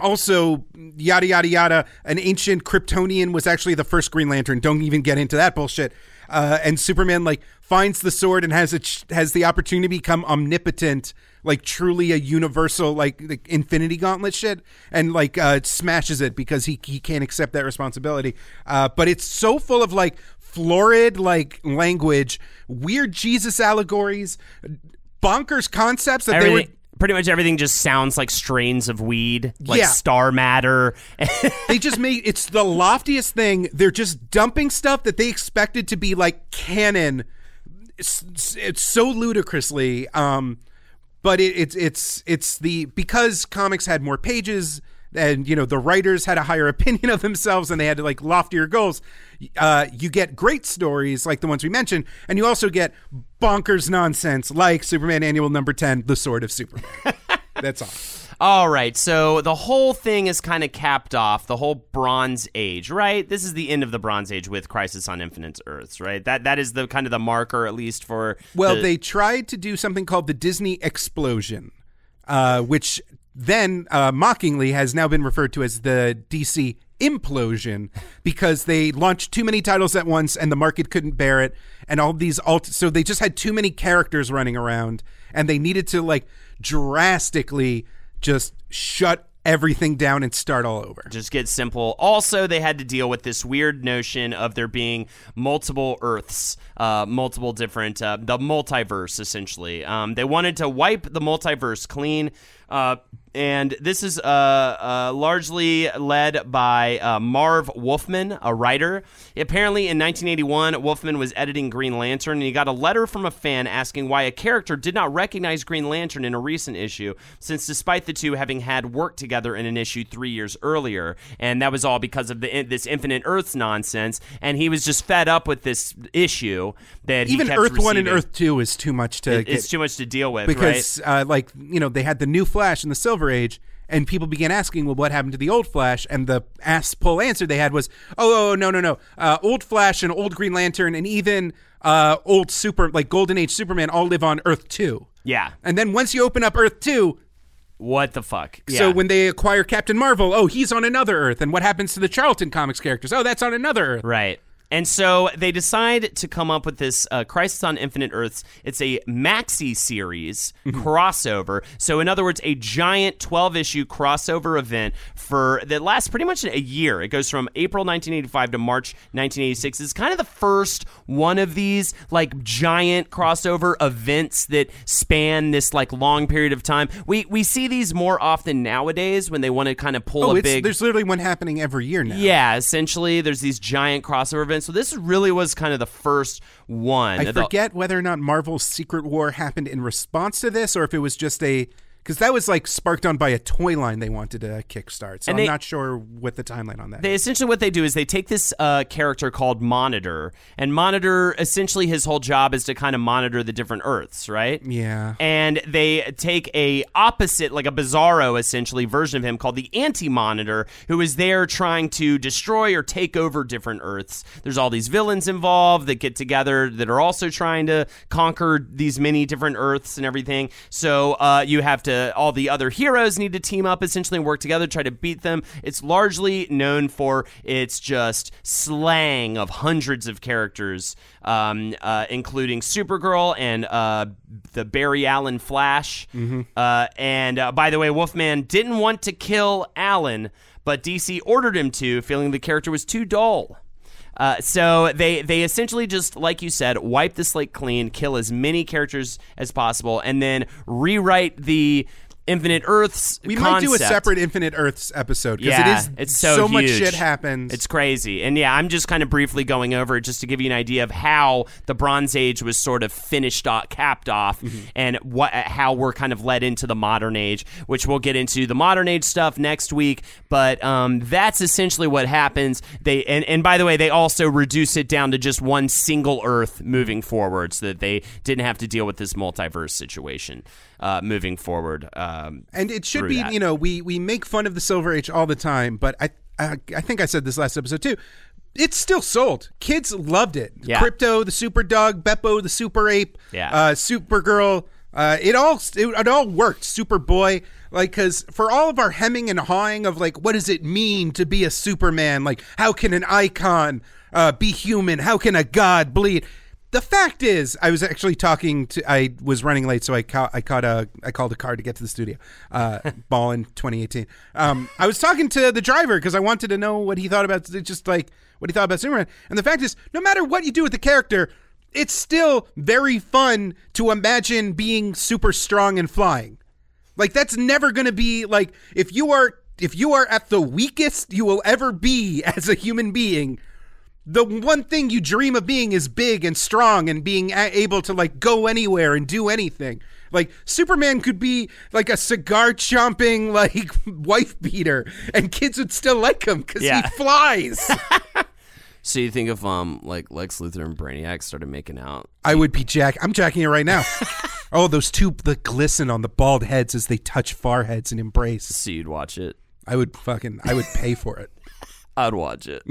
also yada yada yada an ancient kryptonian was actually the first green lantern. Don't even get into that bullshit. Uh, and superman like finds the sword and has it has the opportunity to become omnipotent like truly a universal like, like infinity gauntlet shit and like uh, smashes it because he, he can't accept that responsibility. Uh, but it's so full of like florid like language weird jesus allegories bonkers concepts that they were pretty much everything just sounds like strains of weed, like Yeah. star matter. they just made it's the loftiest thing. They're just dumping stuff that they expected to be like canon. It's, it's so ludicrously, um, but it, it's it's it's the because comics had more pages and you know the writers had a higher opinion of themselves and they had like loftier goals. Uh, you get great stories like the ones we mentioned, and you also get bonkers nonsense like Superman Annual Number Ten, The Sword of Superman. That's all. All right, so the whole thing is kind of capped off, the whole Bronze Age, right? This is the end of the Bronze Age with Crisis on Infinite Earths, right? That that is the kind of the marker, at least for Well, the- they tried to do something called the DC Explosion, uh, which then uh, mockingly has now been referred to as the DC Implosion because they launched too many titles at once and the market couldn't bear it, and all these alt. So they just had too many characters running around, and they needed to like drastically just shut everything down and start all over. just get simple. Also, they had to deal with this weird notion of there being multiple Earths, uh, multiple different, uh, the multiverse, essentially. Um, they wanted to wipe the multiverse clean. Uh, and this is uh, uh, largely led by uh, Marv Wolfman, a writer. Apparently, in 1981, Wolfman was editing Green Lantern, and he got a letter from a fan asking why a character did not recognize Green Lantern in a recent issue, since despite the two having had worked together in an issue three years earlier, and that was all because of the this Infinite Earths nonsense. And he was just fed up with this issue that he Even Earth One and. Earth Two is too much to It- get it's too much to deal with, right? because uh, like you know they had the new Flash and the Silver Age, and people began asking, well, what happened to the old Flash? And the ass pull answer they had was, oh, oh no, no, no, uh, old Flash and old Green Lantern and even uh, old Super like Golden Age Superman all live on Earth Two. Yeah. And then once you open up Earth Two, What the fuck? so when they acquire Captain Marvel, oh, he's on another Earth. And what happens to the Charlton Comics characters? Oh, that's on another Earth. Right. And so they decide to come up with this uh, Crisis on Infinite Earths. It's a maxi series crossover. So, in other words, a giant 12 issue crossover event for that lasts pretty much a year. It goes from April 1985 to March 1986. It's kind of the first one of these like giant crossover events that span this like long period of time. We we see these more often nowadays when they want to kind of pull Oh, a big there's literally one happening every year now. yeah, essentially, there's these giant crossover events. So this really was kind of the first one. I forget whether or not Marvel's Secret War happened in response to this or if it was just a because that was like sparked on by a toy line they wanted to kickstart. So And I'm they- not sure what the timeline on that. They is. essentially what they do is they take this uh, character called Monitor, and Monitor essentially his whole job is to kind of monitor the different Earths, right? Yeah. And they take a opposite, like a Bizarro essentially version of him called the Anti-Monitor, who is there trying to destroy or take over different Earths. There's all these villains involved that get together that are also trying to conquer these many different Earths and everything. So uh, you have to all the other heroes need to team up essentially and work together to try to beat them. It's largely known for its just slang of hundreds of characters, um, uh, including Supergirl and uh, the Barry Allen Flash. Uh, and uh, by the way, Wolfman didn't want to kill Allen, but DC ordered him to, feeling the character was too dull. Uh, so they they essentially just like you said wipe the slate clean, kill as many characters as possible, and then rewrite the Infinite Earths. We might do a separate Infinite Earths episode because Yeah, it is it's so, much huge. shit happens. It's crazy. And yeah, I'm just kind of briefly going over it just to give you an idea of how the Bronze Age was sort of finished off, capped off, Mm-hmm. and what how we're kind of led into the modern age, which we'll get into the modern age stuff next week. But um, that's essentially what happens. They and, and by the way, they also reduce it down to just one single Earth moving forward, so that they didn't have to deal with this multiverse situation uh, moving forward. Um, and it should be that. you know we we make fun of the silver age all the time but i i, I think i said this last episode too. It's still sold. Kids loved it. Yeah. Krypto the super dog beppo the super ape Yeah. uh supergirl uh it all it, it all worked. Superboy like because for all of our hemming and hawing of like what does it mean to be a superman? Like how can an icon uh be human? How can a god bleed the fact is, I was actually talking to. I was running late, so I caught. I caught a. I called a car to get to the studio. Uh, ball in 2018. Um, I was talking to the driver because I wanted to know what he thought about just like what he thought about Superman. And the fact is, no matter what you do with the character, it's still very fun to imagine being super strong and flying. Like that's never going to be like if you are if you are at the weakest you will ever be as a human being the one thing you dream of being is big and strong and being a- able to like go anywhere and do anything. Like Superman could be like a cigar chomping like wife beater, and kids would still like him because Yeah. he flies. So you think if um like Lex Luthor and Brainiac started making out? I would be Jack. I'm jacking it right now. oh, those two the glisten on the bald heads as they touch foreheads and embrace. So you'd watch it. I would fucking I would pay for it. I'd watch it.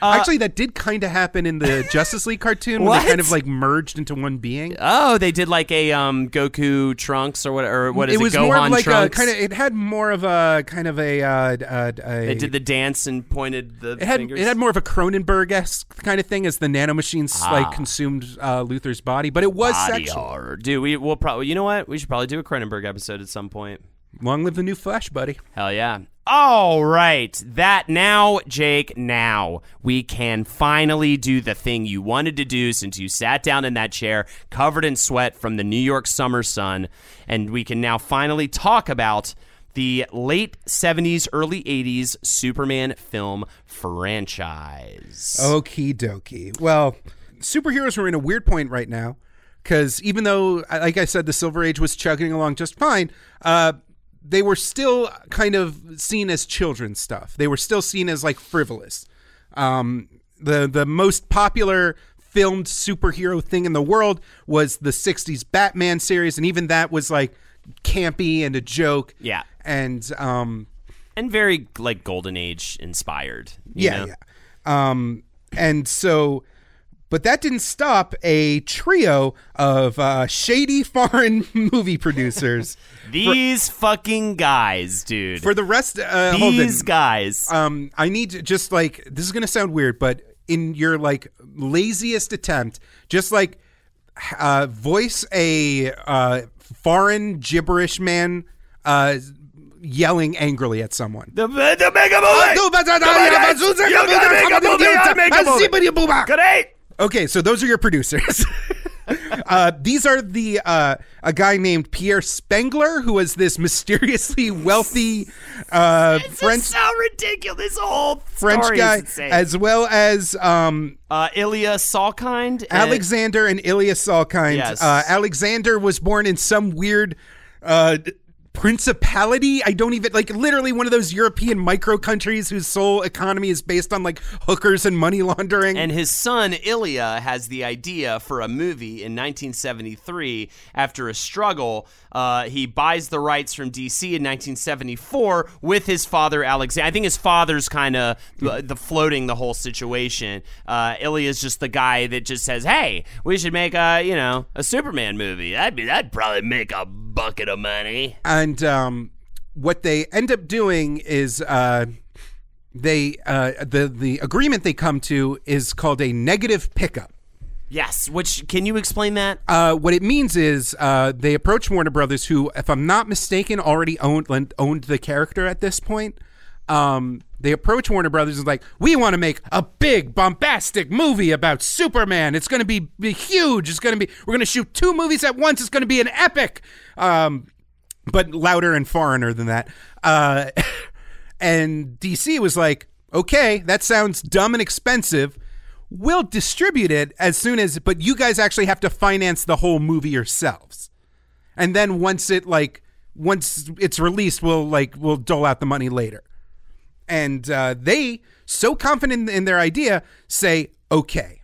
Actually, that did kind of happen in the Justice League cartoon when they kind of like merged into one being. oh, they did like a um Goku Trunks or what or what is it? it was Gohan more of like Trunks. a kind of. It had more of a kind of a. Uh, uh, a They did the dance and pointed the It had fingers. it had more of a Cronenberg esque kind of thing as the nanomachines Ah. like consumed uh, Luthor's body, but it was body sexual. horror. Dude, we will probably. You know what? We should probably do a Cronenberg episode at some point. Long live the new Flash, buddy. Hell yeah. All right. That now, Jake, now we can finally do the thing you wanted to do since you sat down in that chair covered in sweat from the New York summer sun. And we can now finally talk about the late 70s, early 80s Superman film franchise. Okie dokie. Well, superheroes are in a weird point right now because even though, like I said, the Silver Age was chugging along just fine, uh, they were still kind of seen as children's stuff. They were still seen as like frivolous. Um, the the most popular filmed superhero thing in the world was the '60s Batman series, and even that was like campy and a joke. Yeah. and um, And very, like, Golden Age inspired. you yeah, know? yeah. Um, and so, but that didn't stop a trio of uh, shady foreign movie producers These fucking guys, dude. for the rest. Uh, These guys. Um, I need to just like this is gonna sound weird, but in your like laziest attempt, just like uh, voice a uh, foreign gibberish man uh, yelling angrily at someone. The, the mega movie. Great. Okay, so those are your producers. uh, these are the uh, a guy named Pierre Spengler, who was this mysteriously wealthy uh, It's French so ridiculous. The whole French story guy, is insane. as well as um, uh, Ilya Salkind. and- Alexander and Ilya Salkind. Yes. Uh, Alexander was born in some weird uh, principality. I don't even like literally one of those European micro countries whose sole economy is based on like hookers and money laundering. And his son Ilya has the idea for a movie in 1973. After a struggle, uh, he buys the rights from DC in 1974 with his father Alexander. I think his father's kind of the, the floating the whole situation. Uh, Ilya's just the guy that just says, "Hey, we should make a you know a Superman movie. That'd be that'd probably make a bucket of money." and um, what they end up doing is uh, they uh, the the agreement they come to is called a negative pickup. Yes. Which can you explain that? Uh, what it means is uh, they approach Warner Brothers, who, if I'm not mistaken, already owned owned the character at this point. Um, they approach Warner Brothers and like, we want to make a big bombastic movie about Superman. It's going to be, be huge. It's going to be. We're going to shoot two movies at once. It's going to be an epic. Um, but louder and foreigner than that. Uh, and DC was like, okay, that sounds dumb and expensive. We'll distribute it as soon as, but you guys actually have to finance the whole movie yourselves. And then once it like once it's released, we'll like we'll dole out the money later. And uh, they, so confident in their idea, say, okay.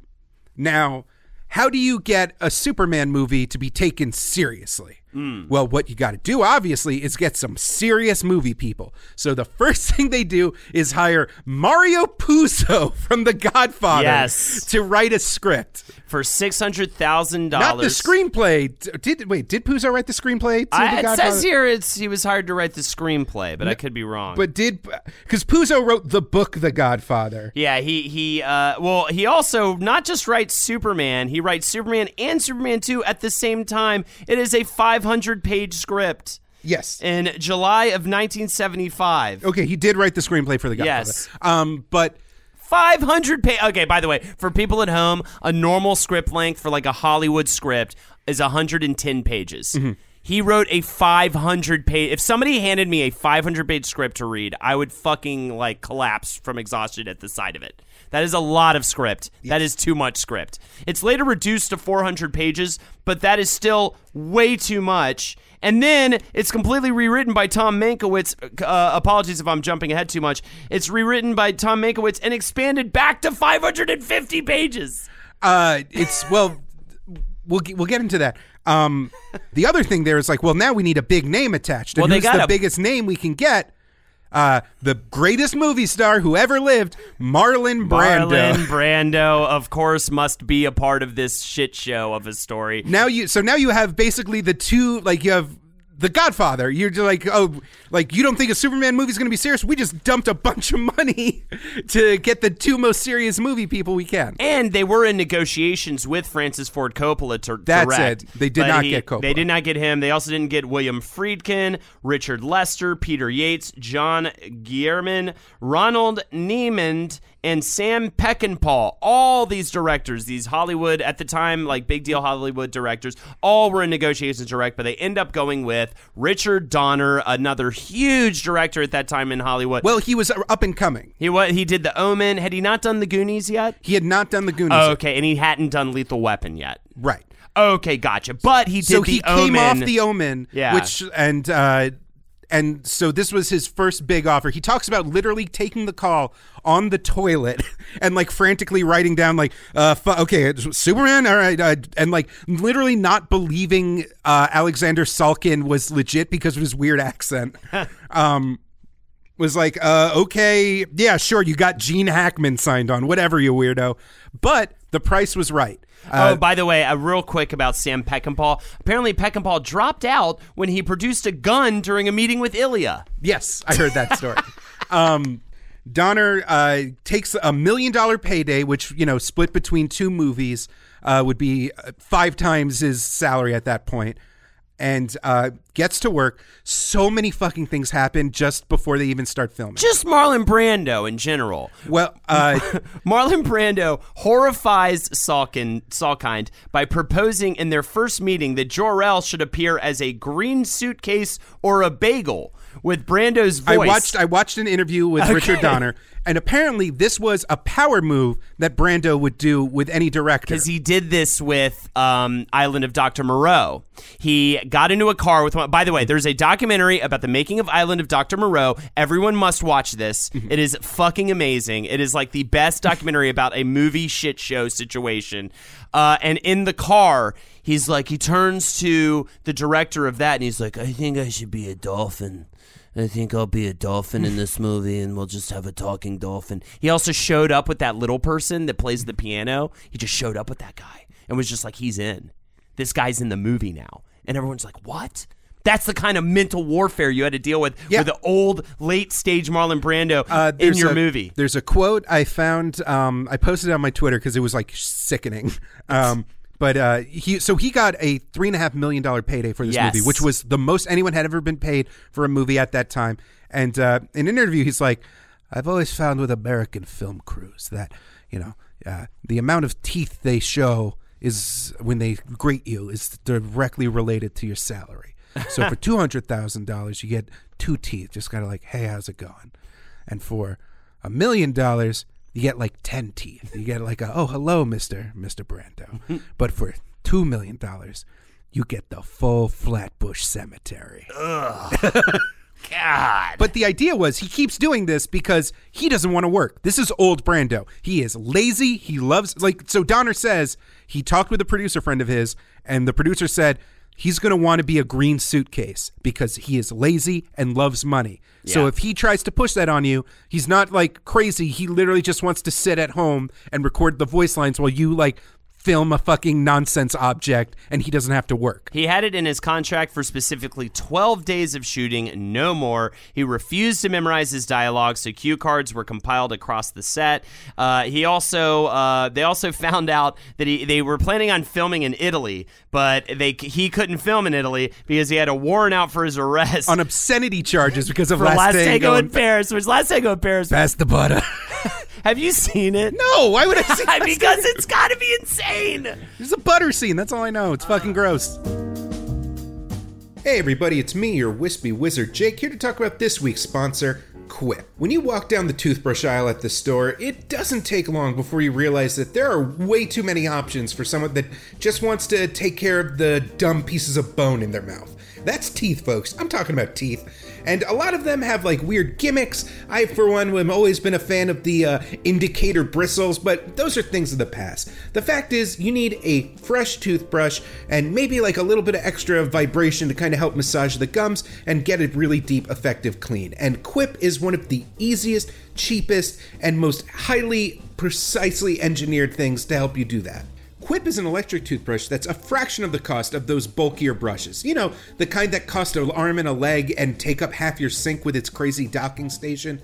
Now, how do you get a Superman movie to be taken seriously? Well, what you got to do, obviously, is get some serious movie people. So the first thing they do is hire Mario Puzo from The Godfather Yes. to write a script. For six hundred thousand dollars. Not the screenplay. Did wait? Did Puzo write the screenplay to I, The it Godfather? says here it's he was hired to write the screenplay, but I could be wrong. But did because Puzo wrote the book The Godfather? Yeah, he he uh well, he also not just writes Superman, he writes Superman and Superman 2 at the same time. It is a 500-page script Yes. in July of 1975. Okay, he did write the screenplay for The Godfather. Yes. Um, but 500 page Okay, by the way, for people at home, a normal script length for like a Hollywood script is 110 pages. Mm-hmm. He wrote a 500 page. If somebody handed me a 500 page script to read, I would fucking like collapse from exhaustion at the sight of it. That is a lot of script. That is too much script. It's later reduced to 400 pages, but that is still way too much. And then it's completely rewritten by Tom Mankiewicz. Uh, apologies if I'm jumping ahead too much. It's rewritten by Tom Mankiewicz and expanded back to 550 pages. uh, it's well, we'll get, we'll get into that. Um, the other thing there is like, well, now we need a big name attached. And Well, they who's got the a- biggest name we can get? Uh, the greatest movie star who ever lived, Marlon Brando. Marlon Brando, of course, must be a part of this shit show of a story. Now you so now you have basically the two like you have the Godfather. You're just like oh like you don't think a Superman movie is going to be serious? We just dumped a bunch of money to get the two most serious movie people we can. And they were in negotiations with Francis Ford Coppola to That's direct. it. They did not he- get Coppola. They did not get him. They also didn't get William Friedkin, Richard Lester, Peter Yates, John Guillermin, Ronald Neiman, and Sam Peckinpah. All these directors, these Hollywood at the time, like big deal Hollywood directors, all were in negotiations to direct, but they end up going with Richard Donner, another huge director at that time in Hollywood. Well, he was up and coming. he what he did the Omen. Had he not done the Goonies yet? He had not done the Goonies. Oh, okay, and he hadn't done Lethal Weapon yet. Right. Okay, gotcha. But he did so the he came Omen. off the Omen, Yeah. which and uh, and so this was his first big offer. He talks about literally taking the call on the toilet and like frantically writing down like, uh, fu- okay, it's Superman, all right, uh, and like literally not believing uh, Alexander Salkin was legit because of his weird accent. um, was like, uh, okay, yeah, sure, you got Gene Hackman signed on, whatever, you weirdo. But the price was right. Uh, oh, by the way, uh, real quick about Sam Peckinpah. Apparently, Peckinpah dropped out when he produced a gun during a meeting with Ilya. Yes, I heard that story. um, Donner uh, takes a million dollar payday, which you know split between two movies uh, would be uh, five times his salary at that point, and uh, gets to work. So many fucking things happen just before they even start filming. Just Marlon Brando in general. well, uh, Marlon Brando horrifies Salkin, Salkind by proposing in their first meeting that Jor-El should appear as a green suitcase or a bagel with Brando's voice. I watched I watched an interview with Richard Donner, and apparently this was a power move that Brando would do with any director. because he did this with um, Island of Dr. Moreau. He got into a car with one. By the way, there's a documentary about the making of Island of Dr. Moreau. Everyone must watch this. It is fucking amazing. It is like the best documentary about a movie shit show situation. Uh, and in the car, he's like, he turns to the director of that and he's like, I think I should be a dolphin. I think I'll be a dolphin in this movie and we'll just have a talking dolphin. He also showed up with that little person that plays the piano. He just showed up with that guy and was just like, he's in. This guy's in the movie now. And everyone's like, what? That's the kind of mental warfare you had to deal with Yeah. with the old, late stage Marlon Brando Uh, in your a- movie. There's a quote I found. Um, I posted it on my Twitter because it was like sickening. Um, but uh, he so he got a three and a half million dollar payday for this Yes. movie, which was the most anyone had ever been paid for a movie at that time. And uh, in an interview, he's like, "I've always found with American film crews that you know uh, the amount of teeth they show is when they greet you is directly related to your salary." So for two hundred thousand dollars, you get two teeth. Just kind of like, hey, how's it going? And for a million dollars, you get like ten teeth. You get like a oh hello, Mister Mister Brando. but for two million dollars, you get the full Flatbush Cemetery. Ugh. God. But the idea was he keeps doing this because he doesn't want to work. This is old Brando. He is lazy. He loves like so Donner says he talked with a producer friend of his and the producer said he's going to want to be a green suitcase because he is lazy and loves money. So if he tries to push that on you, he's not like crazy. He literally just wants to sit at home and record the voice lines while you like film a fucking nonsense object and he doesn't have to work. He had it in his contract for specifically 12 days of shooting, no more. He refused to memorize his dialogue, so cue cards were compiled across the set. Uh, he also, uh, they also found out that he, they were planning on filming in Italy, but they he couldn't film in Italy because he had a warrant out for his arrest On obscenity charges because of last, Last Tango Tango in Paris. Which Last Tango in Paris? Pass the butter. Have you seen it? no, why would I see that? because it's got to be insane. There's a butter scene. That's all I know. It's fucking gross. Hey, everybody, it's me, your wispy wizard Jake, here to talk about this week's sponsor, Quip. When you walk down the toothbrush aisle at the store, it doesn't take long before you realize that there are way too many options for someone that just wants to take care of the dumb pieces of bone in their mouth. That's teeth, folks. I'm talking about teeth. And a lot of them have like weird gimmicks. I, for one, have always been a fan of the uh, indicator bristles, but those are things of the past. The fact is, you need a fresh toothbrush and maybe like a little bit of extra vibration to kind of help massage the gums and get a really deep, effective clean. And Quip is one of the easiest, cheapest, and most highly precisely engineered things to help you do that. Quip is an electric toothbrush that's a fraction of the cost of those bulkier brushes. You know, the kind that cost an arm and a leg and take up half your sink with its crazy docking station.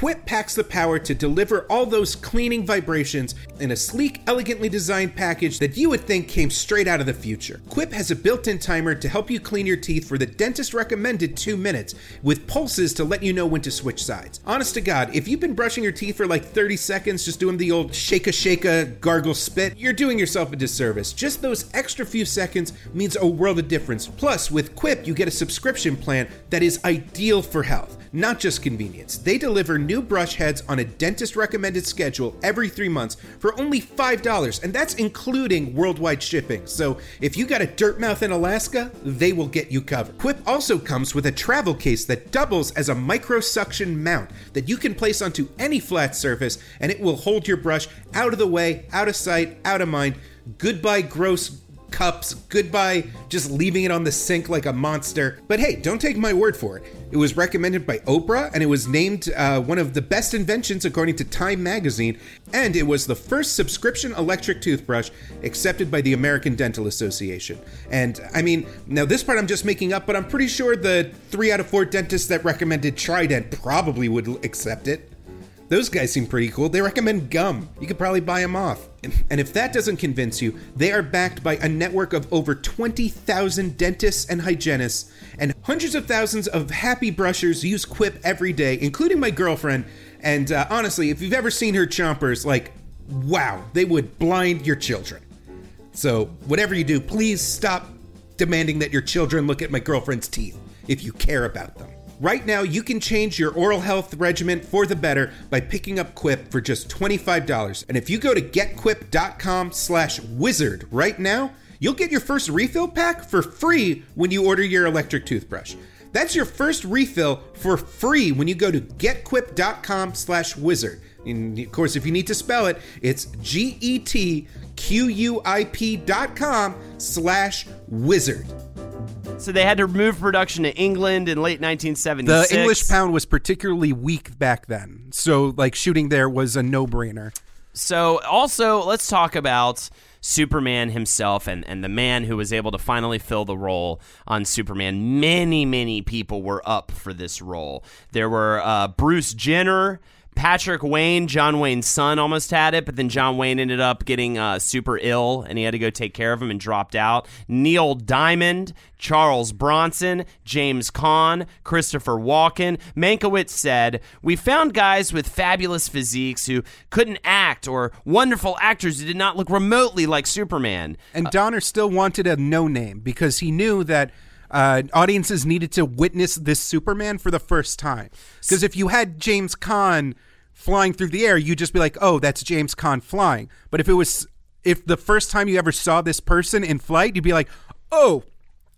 Quip packs the power to deliver all those cleaning vibrations in a sleek, elegantly designed package that you would think came straight out of the future. Quip has a built in timer to help you clean your teeth for the dentist recommended two minutes, with pulses to let you know when to switch sides. Honest to God, if you've been brushing your teeth for like 30 seconds, just doing the old shake a shake a gargle spit, you're doing yourself a disservice. Just those extra few seconds means a world of difference. Plus, with Quip, you get a subscription plan that is ideal for health not just convenience. They deliver new brush heads on a dentist recommended schedule every three months for only $5, and that's including worldwide shipping. So if you got a dirt mouth in Alaska, they will get you covered. Quip also comes with a travel case that doubles as a micro suction mount that you can place onto any flat surface, and it will hold your brush out of the way, out of sight, out of mind. Goodbye, gross cups. Goodbye, just leaving it on the sink like a monster. But hey, don't take my word for it. It was recommended by Oprah and it was named uh, one of the best inventions according to Time magazine. And it was the first subscription electric toothbrush accepted by the American Dental Association. And I mean, now this part I'm just making up, but I'm pretty sure the three out of four dentists that recommended Trident probably would accept it. Those guys seem pretty cool. They recommend gum. You could probably buy them off. And if that doesn't convince you, they are backed by a network of over 20,000 dentists and hygienists, and hundreds of thousands of happy brushers use Quip every day, including my girlfriend. And uh, honestly, if you've ever seen her chompers, like, wow, they would blind your children. So, whatever you do, please stop demanding that your children look at my girlfriend's teeth if you care about them. Right now, you can change your oral health regimen for the better by picking up Quip for just $25. And if you go to getquip.com slash wizard right now, you'll get your first refill pack for free when you order your electric toothbrush. That's your first refill for free when you go to getquip.com slash wizard. And of course, if you need to spell it, it's G E T Q U I P dot com slash wizard. So they had to move production to England in late 1976. The English pound was particularly weak back then. So, like, shooting there was a no brainer. So also, let's talk about Superman himself and, and the man who was able to finally fill the role on Superman. Many, many people were up for this role. There were uh, Bruce Jenner. Patrick Wayne, John Wayne's son, almost had it, but then John Wayne ended up getting uh, super ill and he had to go take care of him and dropped out. Neil Diamond, Charles Bronson, James Caan, Christopher Walken. Mankiewicz said, We found guys with fabulous physiques who couldn't act or wonderful actors who did not look remotely like Superman. And Donner still wanted a no name because he knew that uh, audiences needed to witness this Superman for the first time. Because if you had James Caan flying through the air, you'd just be like, "Oh, that's James Caan flying." But if it was, if the first time you ever saw this person in flight, you'd be like, "Oh,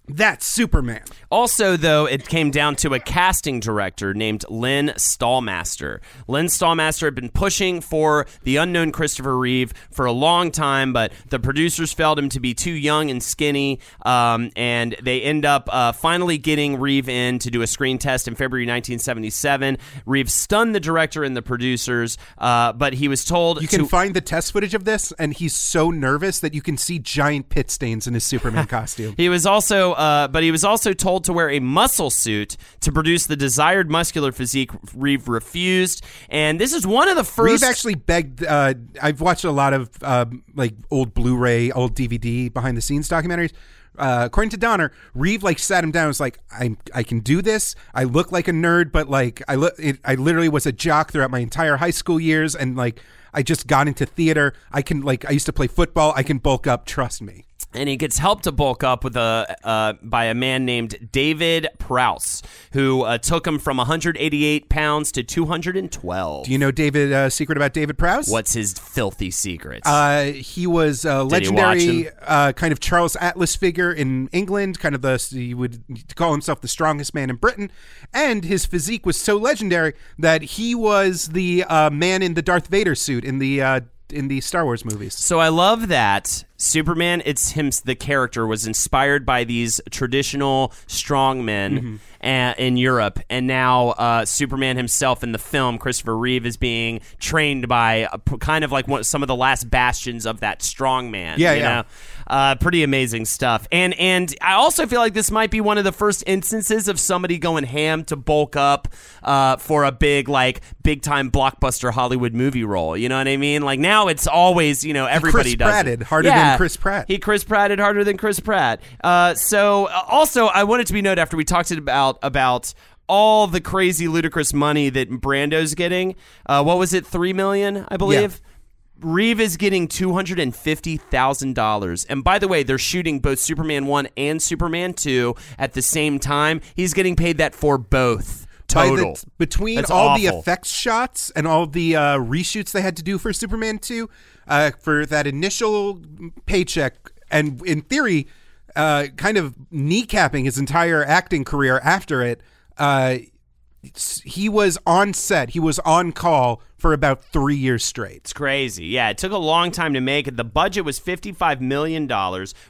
that's Superman." Also, though, it came down to a casting director named Lynn Stalmaster. Lynn Stalmaster had been pushing for the unknown Christopher Reeve for a long time, but the producers felt him to be too young and skinny, um, and they end up uh, finally getting Reeve in to do a screen test in February 1977. Reeve stunned the director and the producers, uh, but he was told You can to. find the test footage of this, and he's so nervous that you can see giant pit stains in his Superman costume. He was also, uh, but he was also told to wear a muscle suit to produce the desired muscular physique. Reeve refused, and this is one of the first. Reeve actually begged. Uh, I've watched a lot of um, like old Blu-ray, old DVD behind the scenes documentaries. Uh, according to Donner, Reeve like sat him down. and Was like, I I can do this. I look like a nerd, but like I look, it, I literally was a jock throughout my entire high school years, and like I just got into theater. I can like I used to play football. I can bulk up. Trust me. And he gets helped to bulk up with a uh, by a man named David Prowse, who uh, took him from 188 pounds to 212. Do you know David? Uh, secret about David Prowse? What's his filthy secret? Uh, he was a legendary uh, kind of Charles Atlas figure in England, kind of the he would call himself the strongest man in Britain, and his physique was so legendary that he was the uh, man in the Darth Vader suit in the uh, in the Star Wars movies. So I love that Superman. It's him. The character was inspired by these traditional strong men Mm-hmm. a- in Europe, and now uh, Superman himself in the film, Christopher Reeve, is being trained by a p kind of like one, some of the last bastions of that strong man. Yeah, you yeah. know? Uh, pretty amazing stuff. And and I also feel like this might be one of the first instances of somebody going ham to bulk up uh, for a big like big time blockbuster Hollywood movie role. You know what I mean? Like now it's always you know everybody Chris does. Pratted harder than Chris Pratt. He Chris Pratted harder than Chris Pratt. Uh, so uh, also I wanted to be noted after we talked about about all the crazy ludicrous money that Brando's getting. Uh, what was it? Three million, I believe. Reeve is getting two hundred and fifty thousand dollars, and by the way, they're shooting both Superman one and Superman two at the same time. He's getting paid that for both By the- total. between That's all the effects shots and all the uh, reshoots they had to do for Superman 2, uh, for that initial paycheck, and in theory, uh, kind of kneecapping his entire acting career after it, uh, he was on set, he was on call for about three years straight. It's crazy. Yeah, it took a long time to make it. The budget was $55 million,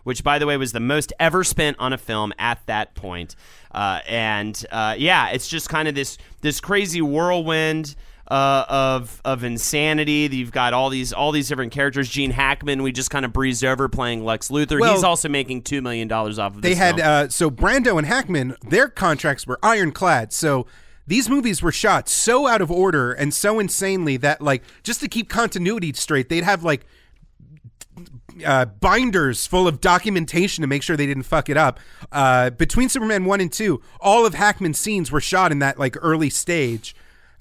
which, by the way, was the most ever spent on a film at that point. Uh, and uh, yeah, it's just kind of this this crazy whirlwind. Uh, of of insanity, you've got all these all these different characters. Gene Hackman, we just kind of breezed over playing Lex Luthor. Well, He's also making two million dollars off of They this had uh, so Brando and Hackman, their contracts were ironclad. So these movies were shot so out of order and so insanely that like just to keep continuity straight, they'd have like uh, binders full of documentation to make sure they didn't fuck it up. Uh, between Superman one and two, all of Hackman's scenes were shot in that like early stage.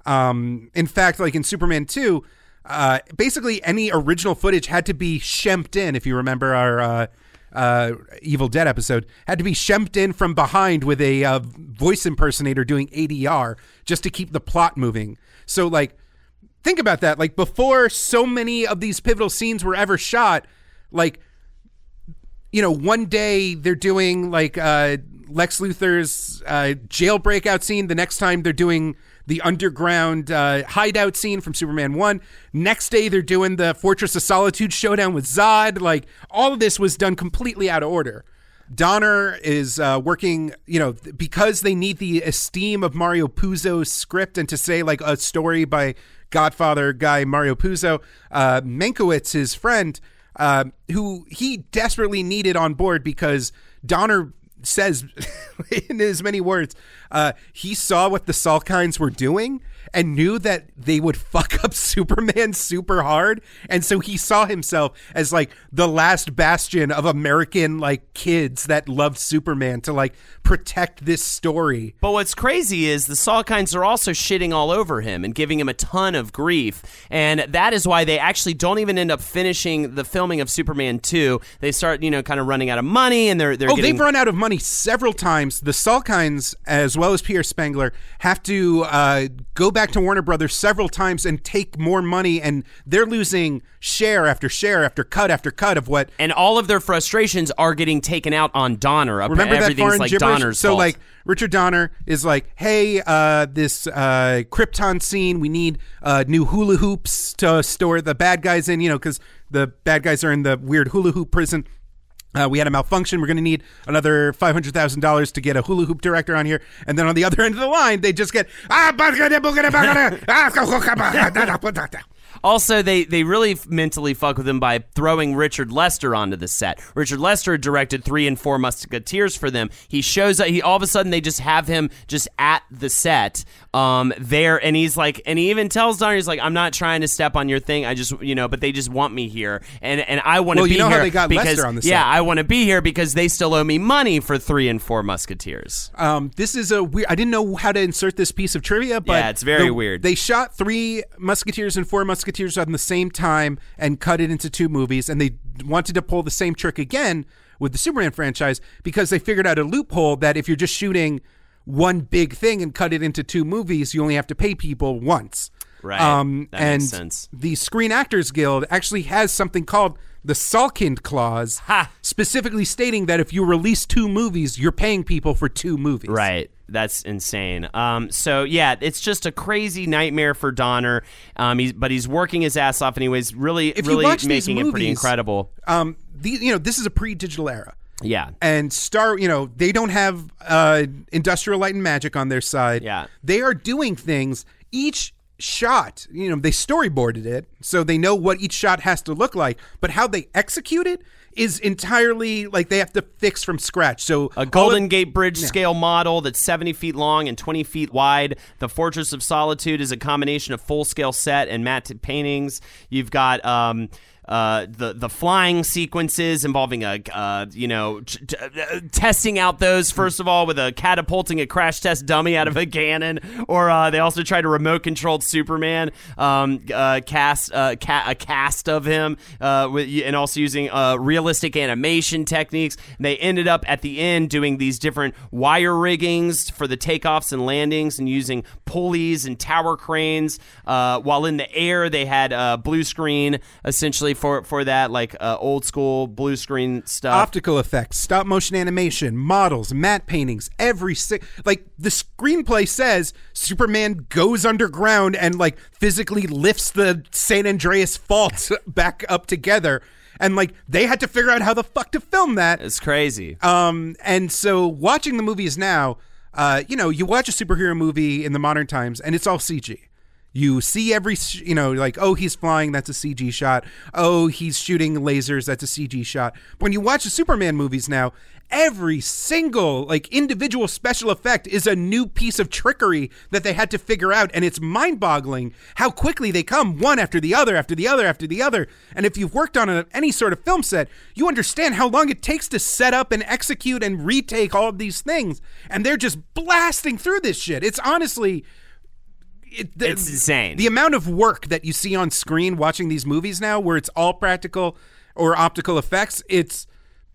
Um, in fact, like in Superman two, uh, basically any original footage had to be shemped in. If you remember our uh, Evil Dead episode, had to be shemped in from behind with a uh, voice impersonator doing ADR just to keep the plot moving. So like think about that. Like before so many of these pivotal scenes were ever shot, like you know, one day they're doing like uh, Lex Luthor's uh, jail breakout scene. The next time they're doing the underground uh, hideout scene from Superman 1. Next day they're doing the Fortress of Solitude showdown with Zod. Like all of this was done completely out of order. Donner is uh, working, you know, because they need the esteem of Mario Puzo's script and to say like a story by Godfather guy Mario Puzo. Uh, Mankiewicz, his friend, uh, who he desperately needed on board because Donner says in as many words, uh, he saw what the Salkinds were doing and knew that they would fuck up Superman super hard. And so he saw himself as like the last bastion of American like kids that loved Superman to like protect this story. But what's crazy is the Salkinds are also shitting all over him and giving him a ton of grief. And that is why they actually don't even end up finishing the filming of Superman 2. They start, you know, kind of running out of money and they're, they're Oh, getting. they've run out of money several times. The Salkinds, as well as Pierre Spengler, have to uh, go back to Warner Brothers several times and take more money, and they're losing share after share after cut after cut of what. And all of their frustrations are getting taken out on Donner. Remember that foreign like gibberish? Donner's so fault. like Richard Donner is like, hey, uh, this uh, Krypton scene, we need uh, new hula hoops to store the bad guys in, you know, because the bad guys are in the weird hula hoop prison. Uh, we had a malfunction. We're going to need another five hundred thousand dollars to get a hula hoop director on here, and then on the other end of the line, they just get ah. Also, they they really mentally fuck with him by throwing Richard Lester onto the set. Richard Lester directed three and four Musketeers for them. He shows up. He all of a sudden they just have him just at the set, um, there, and he's like, and he even tells Donner, he's like, I'm not trying to step on your thing. I just, you know, but they just want me here, and and I want to Well, be you know how here they got because Lester on the yeah. I want to be here because they still owe me money for three and four Musketeers. Um, this is a weird. I didn't know how to insert this piece of trivia, but Yeah, it's very the- weird. They shot three Musketeers and four Musketeers on the same time and cut it into two movies, and they wanted to pull the same trick again with the Superman franchise because they figured out a loophole that if you're just shooting one big thing and cut it into two movies, you only have to pay people once. Right. Um, That and makes sense. the Screen Actors Guild actually has something called the Salkind Clause, Ha! specifically stating that if you release two movies, you're paying people for two movies. Right. That's insane. Um, so yeah, it's just a crazy nightmare for Donner. Um, he's, but he's working his ass off, anyways. Really, If really these making it pretty incredible. um the you know this is a pre-digital era Yeah. and star you know they don't have uh industrial light and magic on their side Yeah. they are doing things each shot you know they storyboarded it so they know what each shot has to look like but how they execute it is entirely like they have to fix from scratch so A Golden of- Gate Bridge scale model that's 70 feet long and 20 feet wide. The Fortress of Solitude is a combination of full scale set and matte paintings. You've got. Um, uh, the the flying sequences involving a uh, you know t- t- uh, testing out those first of all with a catapulting a crash test dummy out of a cannon, or uh, they also tried a remote controlled Superman um, uh, cast ca- a cast of him with, and also using realistic animation techniques. And they ended up at the end doing these different wire riggings for the takeoffs and landings, and using pulleys and tower cranes. While in the air, they had uh, blue screen essentially for for that like uh, old school blue screen stuff. optical effects, stop motion animation, models, matte paintings, every si- like the screenplay says Superman goes underground and like physically lifts the San Andreas fault back up together and like they had to figure out how the fuck to film that. it's crazy. Um and so watching the movies now, uh you know, you watch a superhero movie in the modern times and it's all CG. You see every, sh- you know, like, oh, he's flying, that's a CG shot. Oh, he's shooting lasers, that's a CG shot. But When you watch the Superman movies now, every single, like, individual special effect is a new piece of trickery that they had to figure out. And it's mind boggling how quickly they come one after the other, after the other, after the other. And if you've worked on a, any sort of film set, you understand how long it takes to set up and execute and retake all of these things. And they're just blasting through this shit. It's honestly it, the, It's insane. The amount of work that you see on screen watching these movies now, where it's all practical or optical effects, it's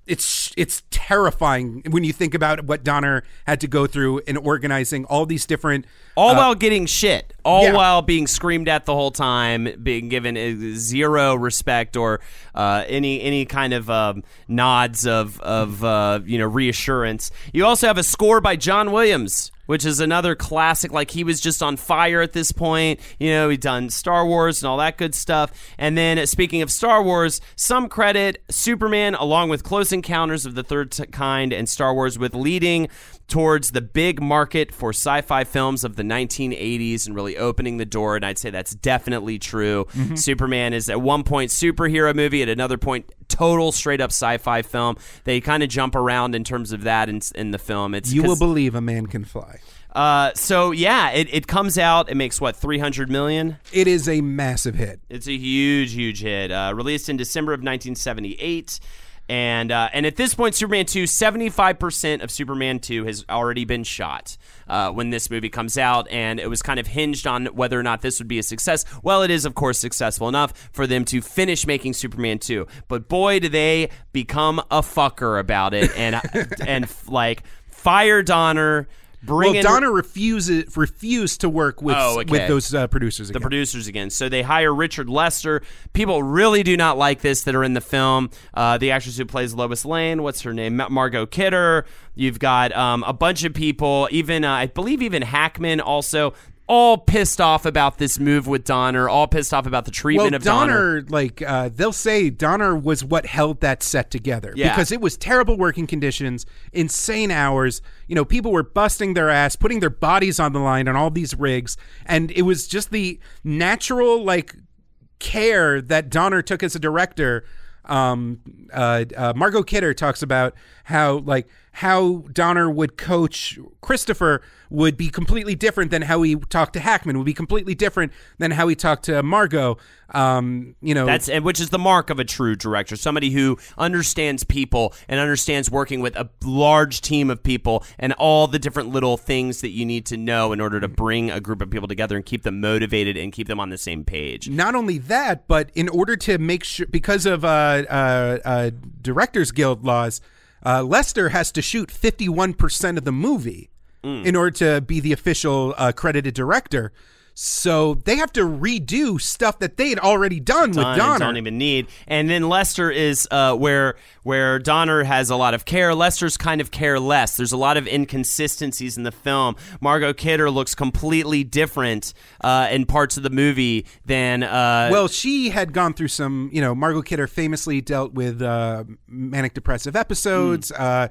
it's it's terrifying when you think about what Donner had to go through in organizing all these different. All uh, while getting shit. All yeah. while being screamed at the whole time being given uh, zero respect or uh, any any kind of um, nods of of uh, you know reassurance. You also have a score by John Williams which is another classic. Like he was just on fire at this point. You know he'd done Star Wars and all that good stuff. And then speaking of Star Wars some credit Superman along with Close Encounters of the Third Kind and Star Wars with leading towards the big market for sci-fi films of the 1980s and really opening the door and I'd say that's definitely true. Superman is at one point superhero movie at another point total straight up sci-fi film. They kind of jump around in terms of that in, in the film. It's You will believe a man can fly. uh, so yeah, it, it comes out. It makes what 300 million. It is a massive hit. It's a huge, huge hit. Uh, released in December of 1978. And uh, and at this point, Superman 2, 75% of Superman 2 has already been shot uh, when this movie comes out. And it was kind of hinged on whether or not this would be a success. Well, it is, of course, successful enough for them to finish making Superman 2. But boy, do they become a fucker about it. And, and like, fire Donner. Bring well, in Donner refuses refused to work with Oh, okay. with those uh, producers. the producers again. So they hire Richard Lester. People really do not like this that are in the film. Uh, the actress who plays Lois Lane, what's her name? Ma- Margot Kidder. You've got um, a bunch of people, even uh, I believe even Hackman also. All pissed off about this move with Donner. All pissed off about the treatment well, of Donner. Donner, like uh, they'll say, Donner was what held that set together Yeah. because it was terrible working conditions, insane hours. You know, people were busting their ass, putting their bodies on the line on all these rigs, and it was just the natural like care that Donner took as a director. Um, uh, uh, Margot Kidder talks about how like how Donner would coach Christopher would be completely different than how he talked to Hackman. Would be completely different than how he talked to Margot. Um, you know, That's which is the mark of a true director, somebody who understands people and understands working with a large team of people and all the different little things that you need to know in order to bring a group of people together and keep them motivated and keep them on the same page. not only that, but in order to make sure, because of uh, uh, uh, Directors Guild laws, uh, Lester has to shoot 51% of the movie in order to be the official uh, credited director. So they have to redo stuff that they had already done, Done with Donner. don't even need. And then Lester is uh, where where Donner has a lot of care. Lester's kind of careless. There's a lot of inconsistencies in the film. Margot Kidder looks completely different uh, in parts of the movie than uh, well, she had gone through some, you know, Margot Kidder famously dealt with uh, manic depressive episodes. Uh,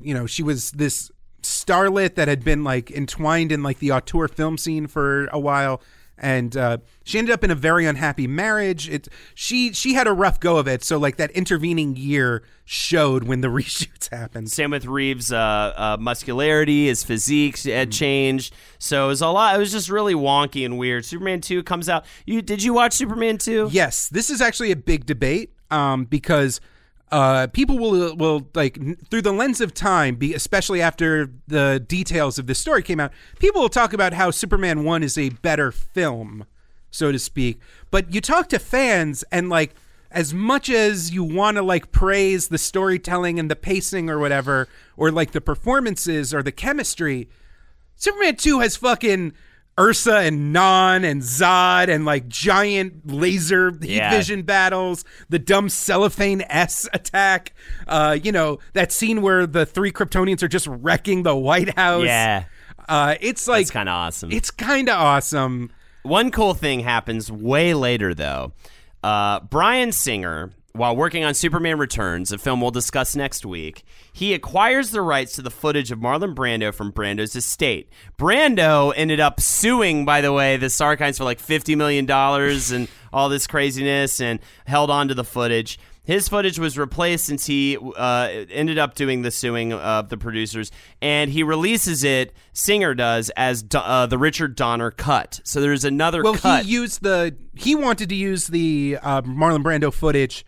you know, she was this starlet that had been like entwined in like the auteur film scene for a while. And uh, she ended up in a very unhappy marriage. It she she had a rough go of it. So like that intervening year showed when the reshoots happened. Same with Reeves' uh, uh, muscularity, his physique had changed. So it was a lot. It was just really wonky and weird. Superman two comes out. You did you watch Superman two? Yes, this is actually a big debate um, because uh, people will will like through the lens of time, be, especially after the details of this story came out. People will talk about how Superman one is a better film, so to speak. But you talk to fans and like. As much as you want to like praise the storytelling and the pacing or whatever, or like the performances or the chemistry, Superman 2 has fucking Ursa and Non and Zod and like giant laser heat Yeah. vision battles, the dumb cellophane S attack. Uh, you know, that scene where the three Kryptonians are just wrecking the White House. Yeah, Uh, it's like it's kind of awesome. it's kind of awesome. One cool thing happens way later, though. Uh, Brian Singer, while working on Superman Returns, a film we'll discuss next week, he acquires the rights to the footage of Marlon Brando from Brando's estate. Brando ended up suing, by the way, the Salkinds for like $50 million and all this craziness and held on to the footage. His footage was replaced since he uh, ended up doing the suing of the producers, and he releases it. Singer does as Do- uh, the Richard Donner cut. So there's another Well, cut. he used the he wanted to use the uh, Marlon Brando footage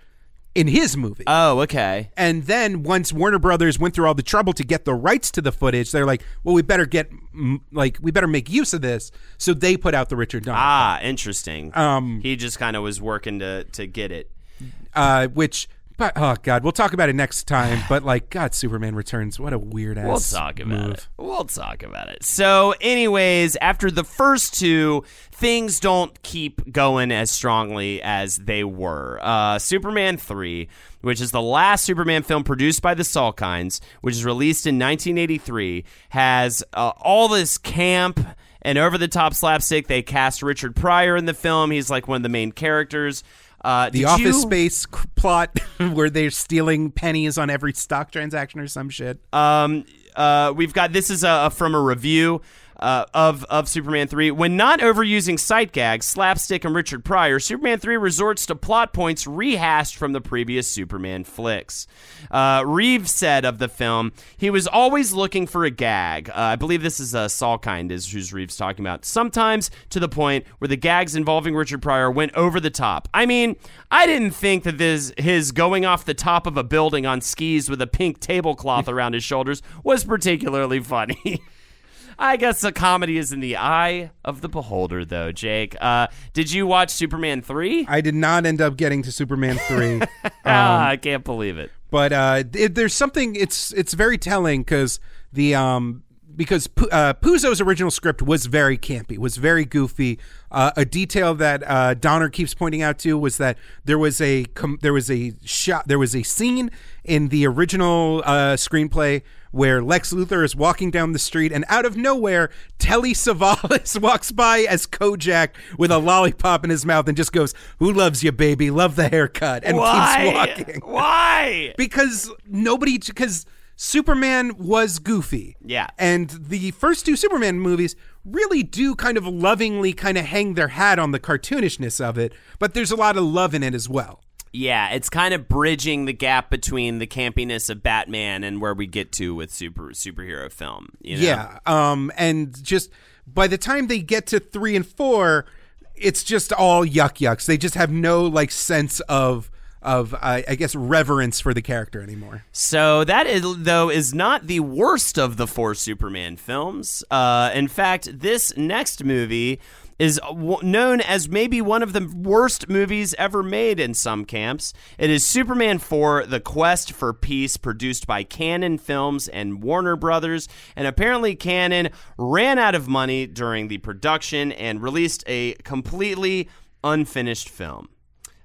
in his movie. oh, okay. And then once Warner Brothers went through all the trouble to get the rights to the footage, they're like, "Well, we better get like we better make use of this." So they put out the Richard Donner, Ah, interesting. Um, he just kind of was working to to get it. uh, which, but oh god, we'll talk about it next time. But like, God, Superman Returns, what a weird ass. We'll talk about move. it. We'll talk about it. So, anyways, after the first two, things don't keep going as strongly as they were. Uh, Superman 3, which is the last Superman film produced by the Salkinds, which is released in 1983, has uh, all this camp and over the top slapstick. They cast Richard Pryor in the film. He's like one of the main characters. Uh, The Office you- Space plot where they're stealing pennies on every stock transaction or some shit. Um, uh, we've got this is a, from a review. Uh, of of Superman three. When not overusing sight gags, slapstick, and Richard Pryor, Superman three resorts to plot points rehashed from the previous Superman flicks. Uh, Reeves said of the film, he was always looking for a gag. Uh, I believe this is uh, Salkind is who's Reeves talking about. Sometimes to the point where the gags involving Richard Pryor went over the top. I mean, I didn't think that this his going off the top of a building on skis with a pink tablecloth around his shoulders was particularly funny. I guess the comedy is in the eye of the beholder, though. Jake, uh, did you watch Superman three? I did not end up getting to Superman three. ah, I can't believe it. but uh, it, there's something it's it's very telling because the um because uh, Puzo's original script was very campy, was very goofy. Uh, a detail that uh, Donner keeps pointing out to was that there was a com- there was a shot there was a scene in the original uh, screenplay where Lex Luthor is walking down the street and out of nowhere Telly Savalas walks by as Kojak with a lollipop in his mouth and just goes, "Who loves you, baby? Love the haircut," and Why? keeps walking Why? because nobody because Superman was goofy. Yeah. And the first two Superman movies really do kind of lovingly kind of hang their hat on the cartoonishness of it, but there's a lot of love in it as well. Yeah, it's kind of bridging the gap between the campiness of Batman and where we get to with super superhero film. You know? Yeah. Um and just by the time they get to 3 and 4, it's just all yuck yucks. They just have no like sense of of uh, I guess reverence for the character anymore. So that is though is not the worst of the four Superman films. Uh, in fact, this next movie is known as maybe one of the worst movies ever made in some camps. It is Superman 4: The Quest for Peace, produced by Canon Films and Warner Brothers, and apparently Canon ran out of money during the production and released a completely unfinished film.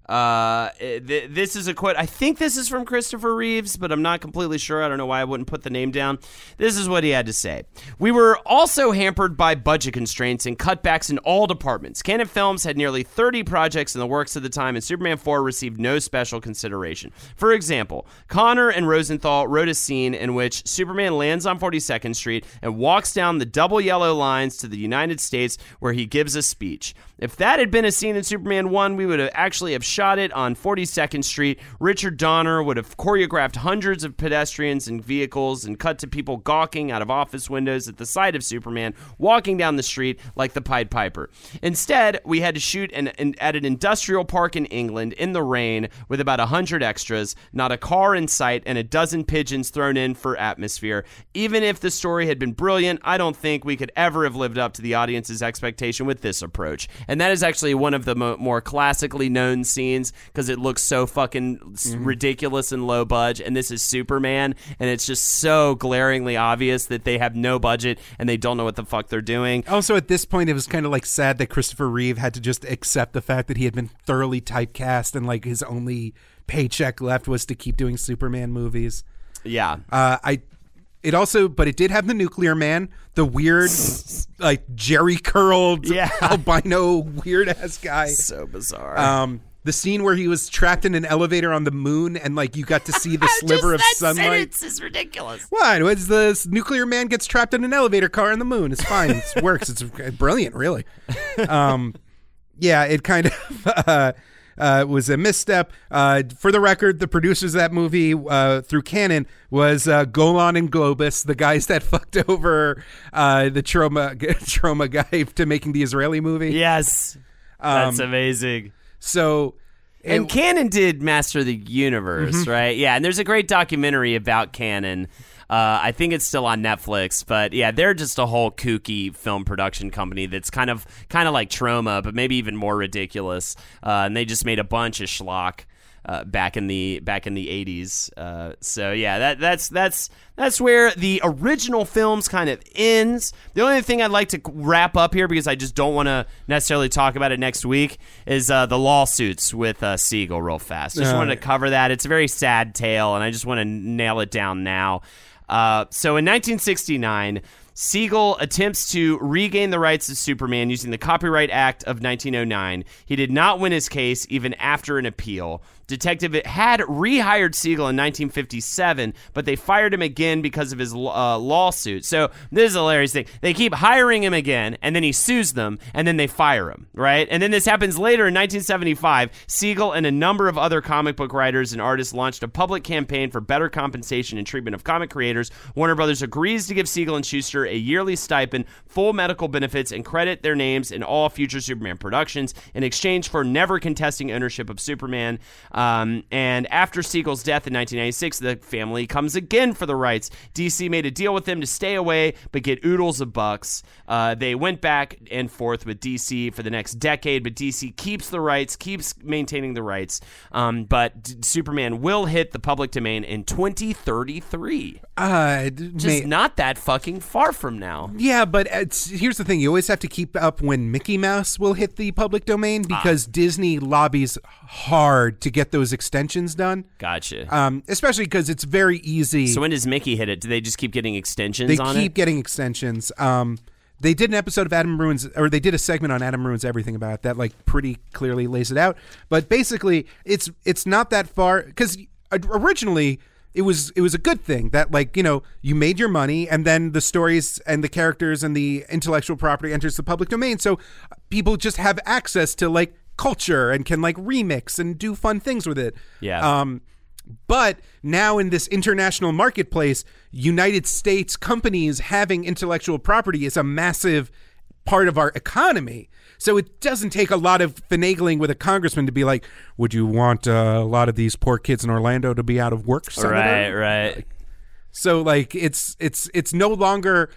Uh, th- this is a quote. I think this is from Christopher Reeves, but I'm not completely sure. I don't know why I wouldn't put the name down. This is what he had to say. We were also hampered by budget constraints and cutbacks in all departments. Canon Films had nearly 30 projects in the works at the time, and Superman 4 received no special consideration. For example, Konner and Rosenthal wrote a scene in which Superman lands on 42nd Street and walks down the double yellow lines to the United States, where he gives a speech. If that had been a scene in Superman 1, we would have actually have shot it on 42nd Street. Richard Donner would have choreographed hundreds of pedestrians and vehicles and cut to people gawking out of office windows at the sight of Superman walking down the street like the Pied Piper. Instead, we had to shoot an, an, at an industrial park in England in the rain with about 100 extras, not a car in sight, and a dozen pigeons thrown in for atmosphere. Even if the story had been brilliant, I don't think we could ever have lived up to the audience's expectation with this approach. And that is actually one of the mo- more classically known scenes because it looks so fucking s ridiculous and low budget. And this is Superman, and it's just so glaringly obvious that they have no budget and they don't know what the fuck they're doing. Also, at this point, it was kind of like sad that Christopher Reeve had to just accept the fact that he had been thoroughly typecast and like his only paycheck left was to keep doing Superman movies. Yeah. Uh, I. It also, but it did have the Nuclear Man, the weird, like Jerry curled, Yeah. albino weird ass guy. So bizarre. Um, the scene where he was trapped in an elevator on the moon and like you got to see the sliver of sunlight. is ridiculous. What? Was the nuclear man gets trapped in an elevator car on the moon? It's fine. It works. It's brilliant, really. Um, yeah, it kind of uh, uh, was a misstep. Uh, for the record, the producers of that movie uh, through Canon was uh, Golan and Globus, the guys that fucked over uh, the Troma Troma guy to making the Israeli movie. Yes. That's amazing. So. And it- Canon did Master the Universe, right? Yeah, and there's a great documentary about Canon. Uh, I think it's still on Netflix, but yeah, they're just a whole kooky film production company that's kind of kind of like Troma, but maybe even more ridiculous. Uh, and they just made a bunch of schlock. Uh, back in the back in the 80s. Uh, so yeah, that that's that's that's where the original films kind of ends. The only thing I'd like to wrap up here because I just don't want to necessarily talk about it next week is uh, the lawsuits with uh, Siegel real fast. Just Uh, wanted to cover that. It's a very sad tale, and I just want to nail it down now. Uh, so in 1969, Siegel attempts to regain the rights of Superman using the Copyright Act of 1909. He did not win his case even after an appeal. Detective had rehired Siegel in 1957, but they fired him again because of his uh, lawsuit. So this is a hilarious thing. They keep hiring him again, and then he sues them, and then they fire him, right? And then this happens later in 1975. Siegel and a number of other comic book writers and artists launched a public campaign for better compensation and treatment of comic creators. Warner Brothers agrees to give Siegel and Shuster a yearly stipend, full medical benefits, and credit their names in all future Superman productions in exchange for never contesting ownership of Superman. Um, and after Siegel's death in 1996, the family comes again for the rights. DC made a deal with them to stay away but get oodles of bucks. Uh, they went back and forth with DC for the next decade, but DC keeps the rights, keeps maintaining the rights. Um, but D- Superman will hit the public domain in 2033. Uh, Just may- not that fucking far from now. Yeah, but it's, here's the thing: you always have to keep up when Mickey Mouse will hit the public domain Ah. because Disney lobbies hard to get those extensions done. Gotcha. Um, especially because it's very easy. so when does Mickey hit it? Do they just keep getting extensions they keep it? getting extensions. Um, they did an episode of Adam Ruins, or they did a segment on Adam Ruins Everything about it that like pretty clearly lays it out. But basically, it's it's not that far because originally it was it was a good thing that like you know you made your money and then the stories and the characters and the intellectual property enters the public domain, so people just have access to like culture and can like remix and do fun things with it. Yeah. Um, but now in this international marketplace, United States companies having intellectual property is a massive part of our economy. So it doesn't take a lot of finagling with a congressman to be like, "Would you want uh, a lot of these poor kids in Orlando to be out of work?" Senator? Right, right. So like it's it's it's no longer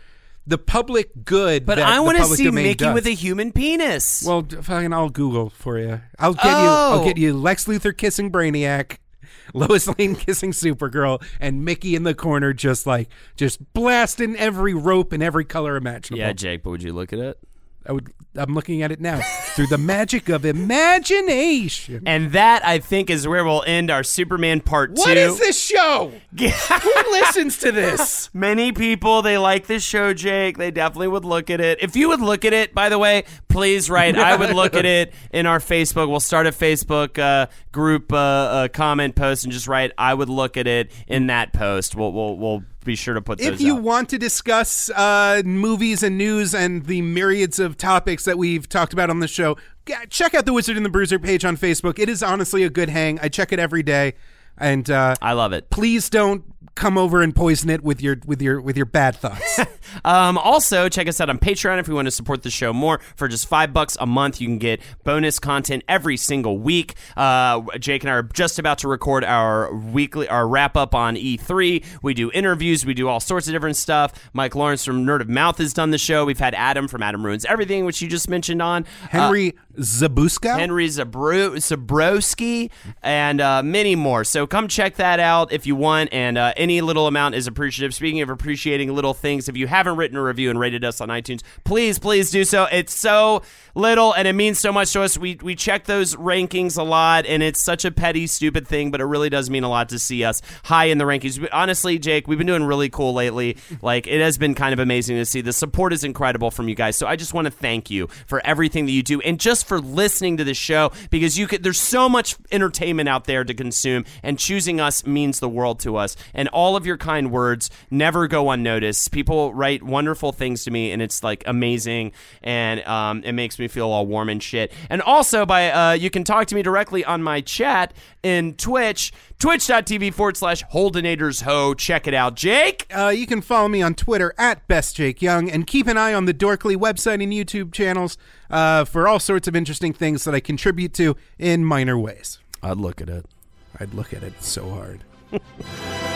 the public good. But that I want to see Mickey does. with a human penis. Well, fucking, I'll Google for you. I'll get you. Oh. I'll get you Lex Luthor kissing Brainiac, Lois Lane kissing Supergirl, and Mickey in the corner just like just blasting every rope in every color imaginable. yeah, Jake, but would you look at it? I would. I'm looking at it now through the magic of imagination. And that, I think, is where we'll end our Superman part two. What is this show? Who listens to this? Many people they like this show, Jake. They definitely would look at it. If you would look at it, by the way, please write. I would look at it in our Facebook. We'll start a Facebook uh, group uh, uh, comment post and just write. I would look at it in that post. We'll we'll we'll be sure to put If you out. want to discuss uh, movies and news and the myriads of topics that we've talked about on the show, check out the Wizard and the Bruiser page on Facebook. It is honestly a good hang. I check it every day, and uh, I love it. please don't come over and poison it with your with your with your bad thoughts. Um, also, check us out on Patreon if you want to support the show more. For just five bucks a month, you can get bonus content every single week. Uh, Jake and I are just about to record our weekly, our wrap up on E3. We do interviews, we do all sorts of different stuff. Mike Lawrence from Nerd of Mouth has done the show. We've had Adam from Adam Ruins Everything, which you just mentioned on. Henry Zabuska. Henry Zabro- Zabrowski, and uh, many more. So come check that out if you want, and uh, any little amount is appreciative. Speaking of appreciating little things, if you haven't written a review and rated us on iTunes, please, please do so. It's so little, and it means so much to us. We we check those rankings a lot, and it's such a petty, stupid thing, but it really does mean a lot to see us high in the rankings. But honestly, Jake, we've been doing really cool lately. Like it has been kind of amazing to see. The support is incredible from you guys. So I just want to thank you for everything that you do, and just for listening to the show because you could. There's so much entertainment out there to consume, and choosing us means the world to us. And all of your kind words never go unnoticed. People write wonderful things to me, and it's like amazing, and um, it makes me feel all warm and shit. And also, by uh, you can talk to me directly on my chat in Twitch, twitch.tv forward slash Holdenators Ho. Check it out, Jake. Uh, you can follow me on Twitter at Best Jake Young and keep an eye on the Dorkly website and YouTube channels uh, for all sorts of interesting things that I contribute to in minor ways. I'd look at it. I'd look at it so hard.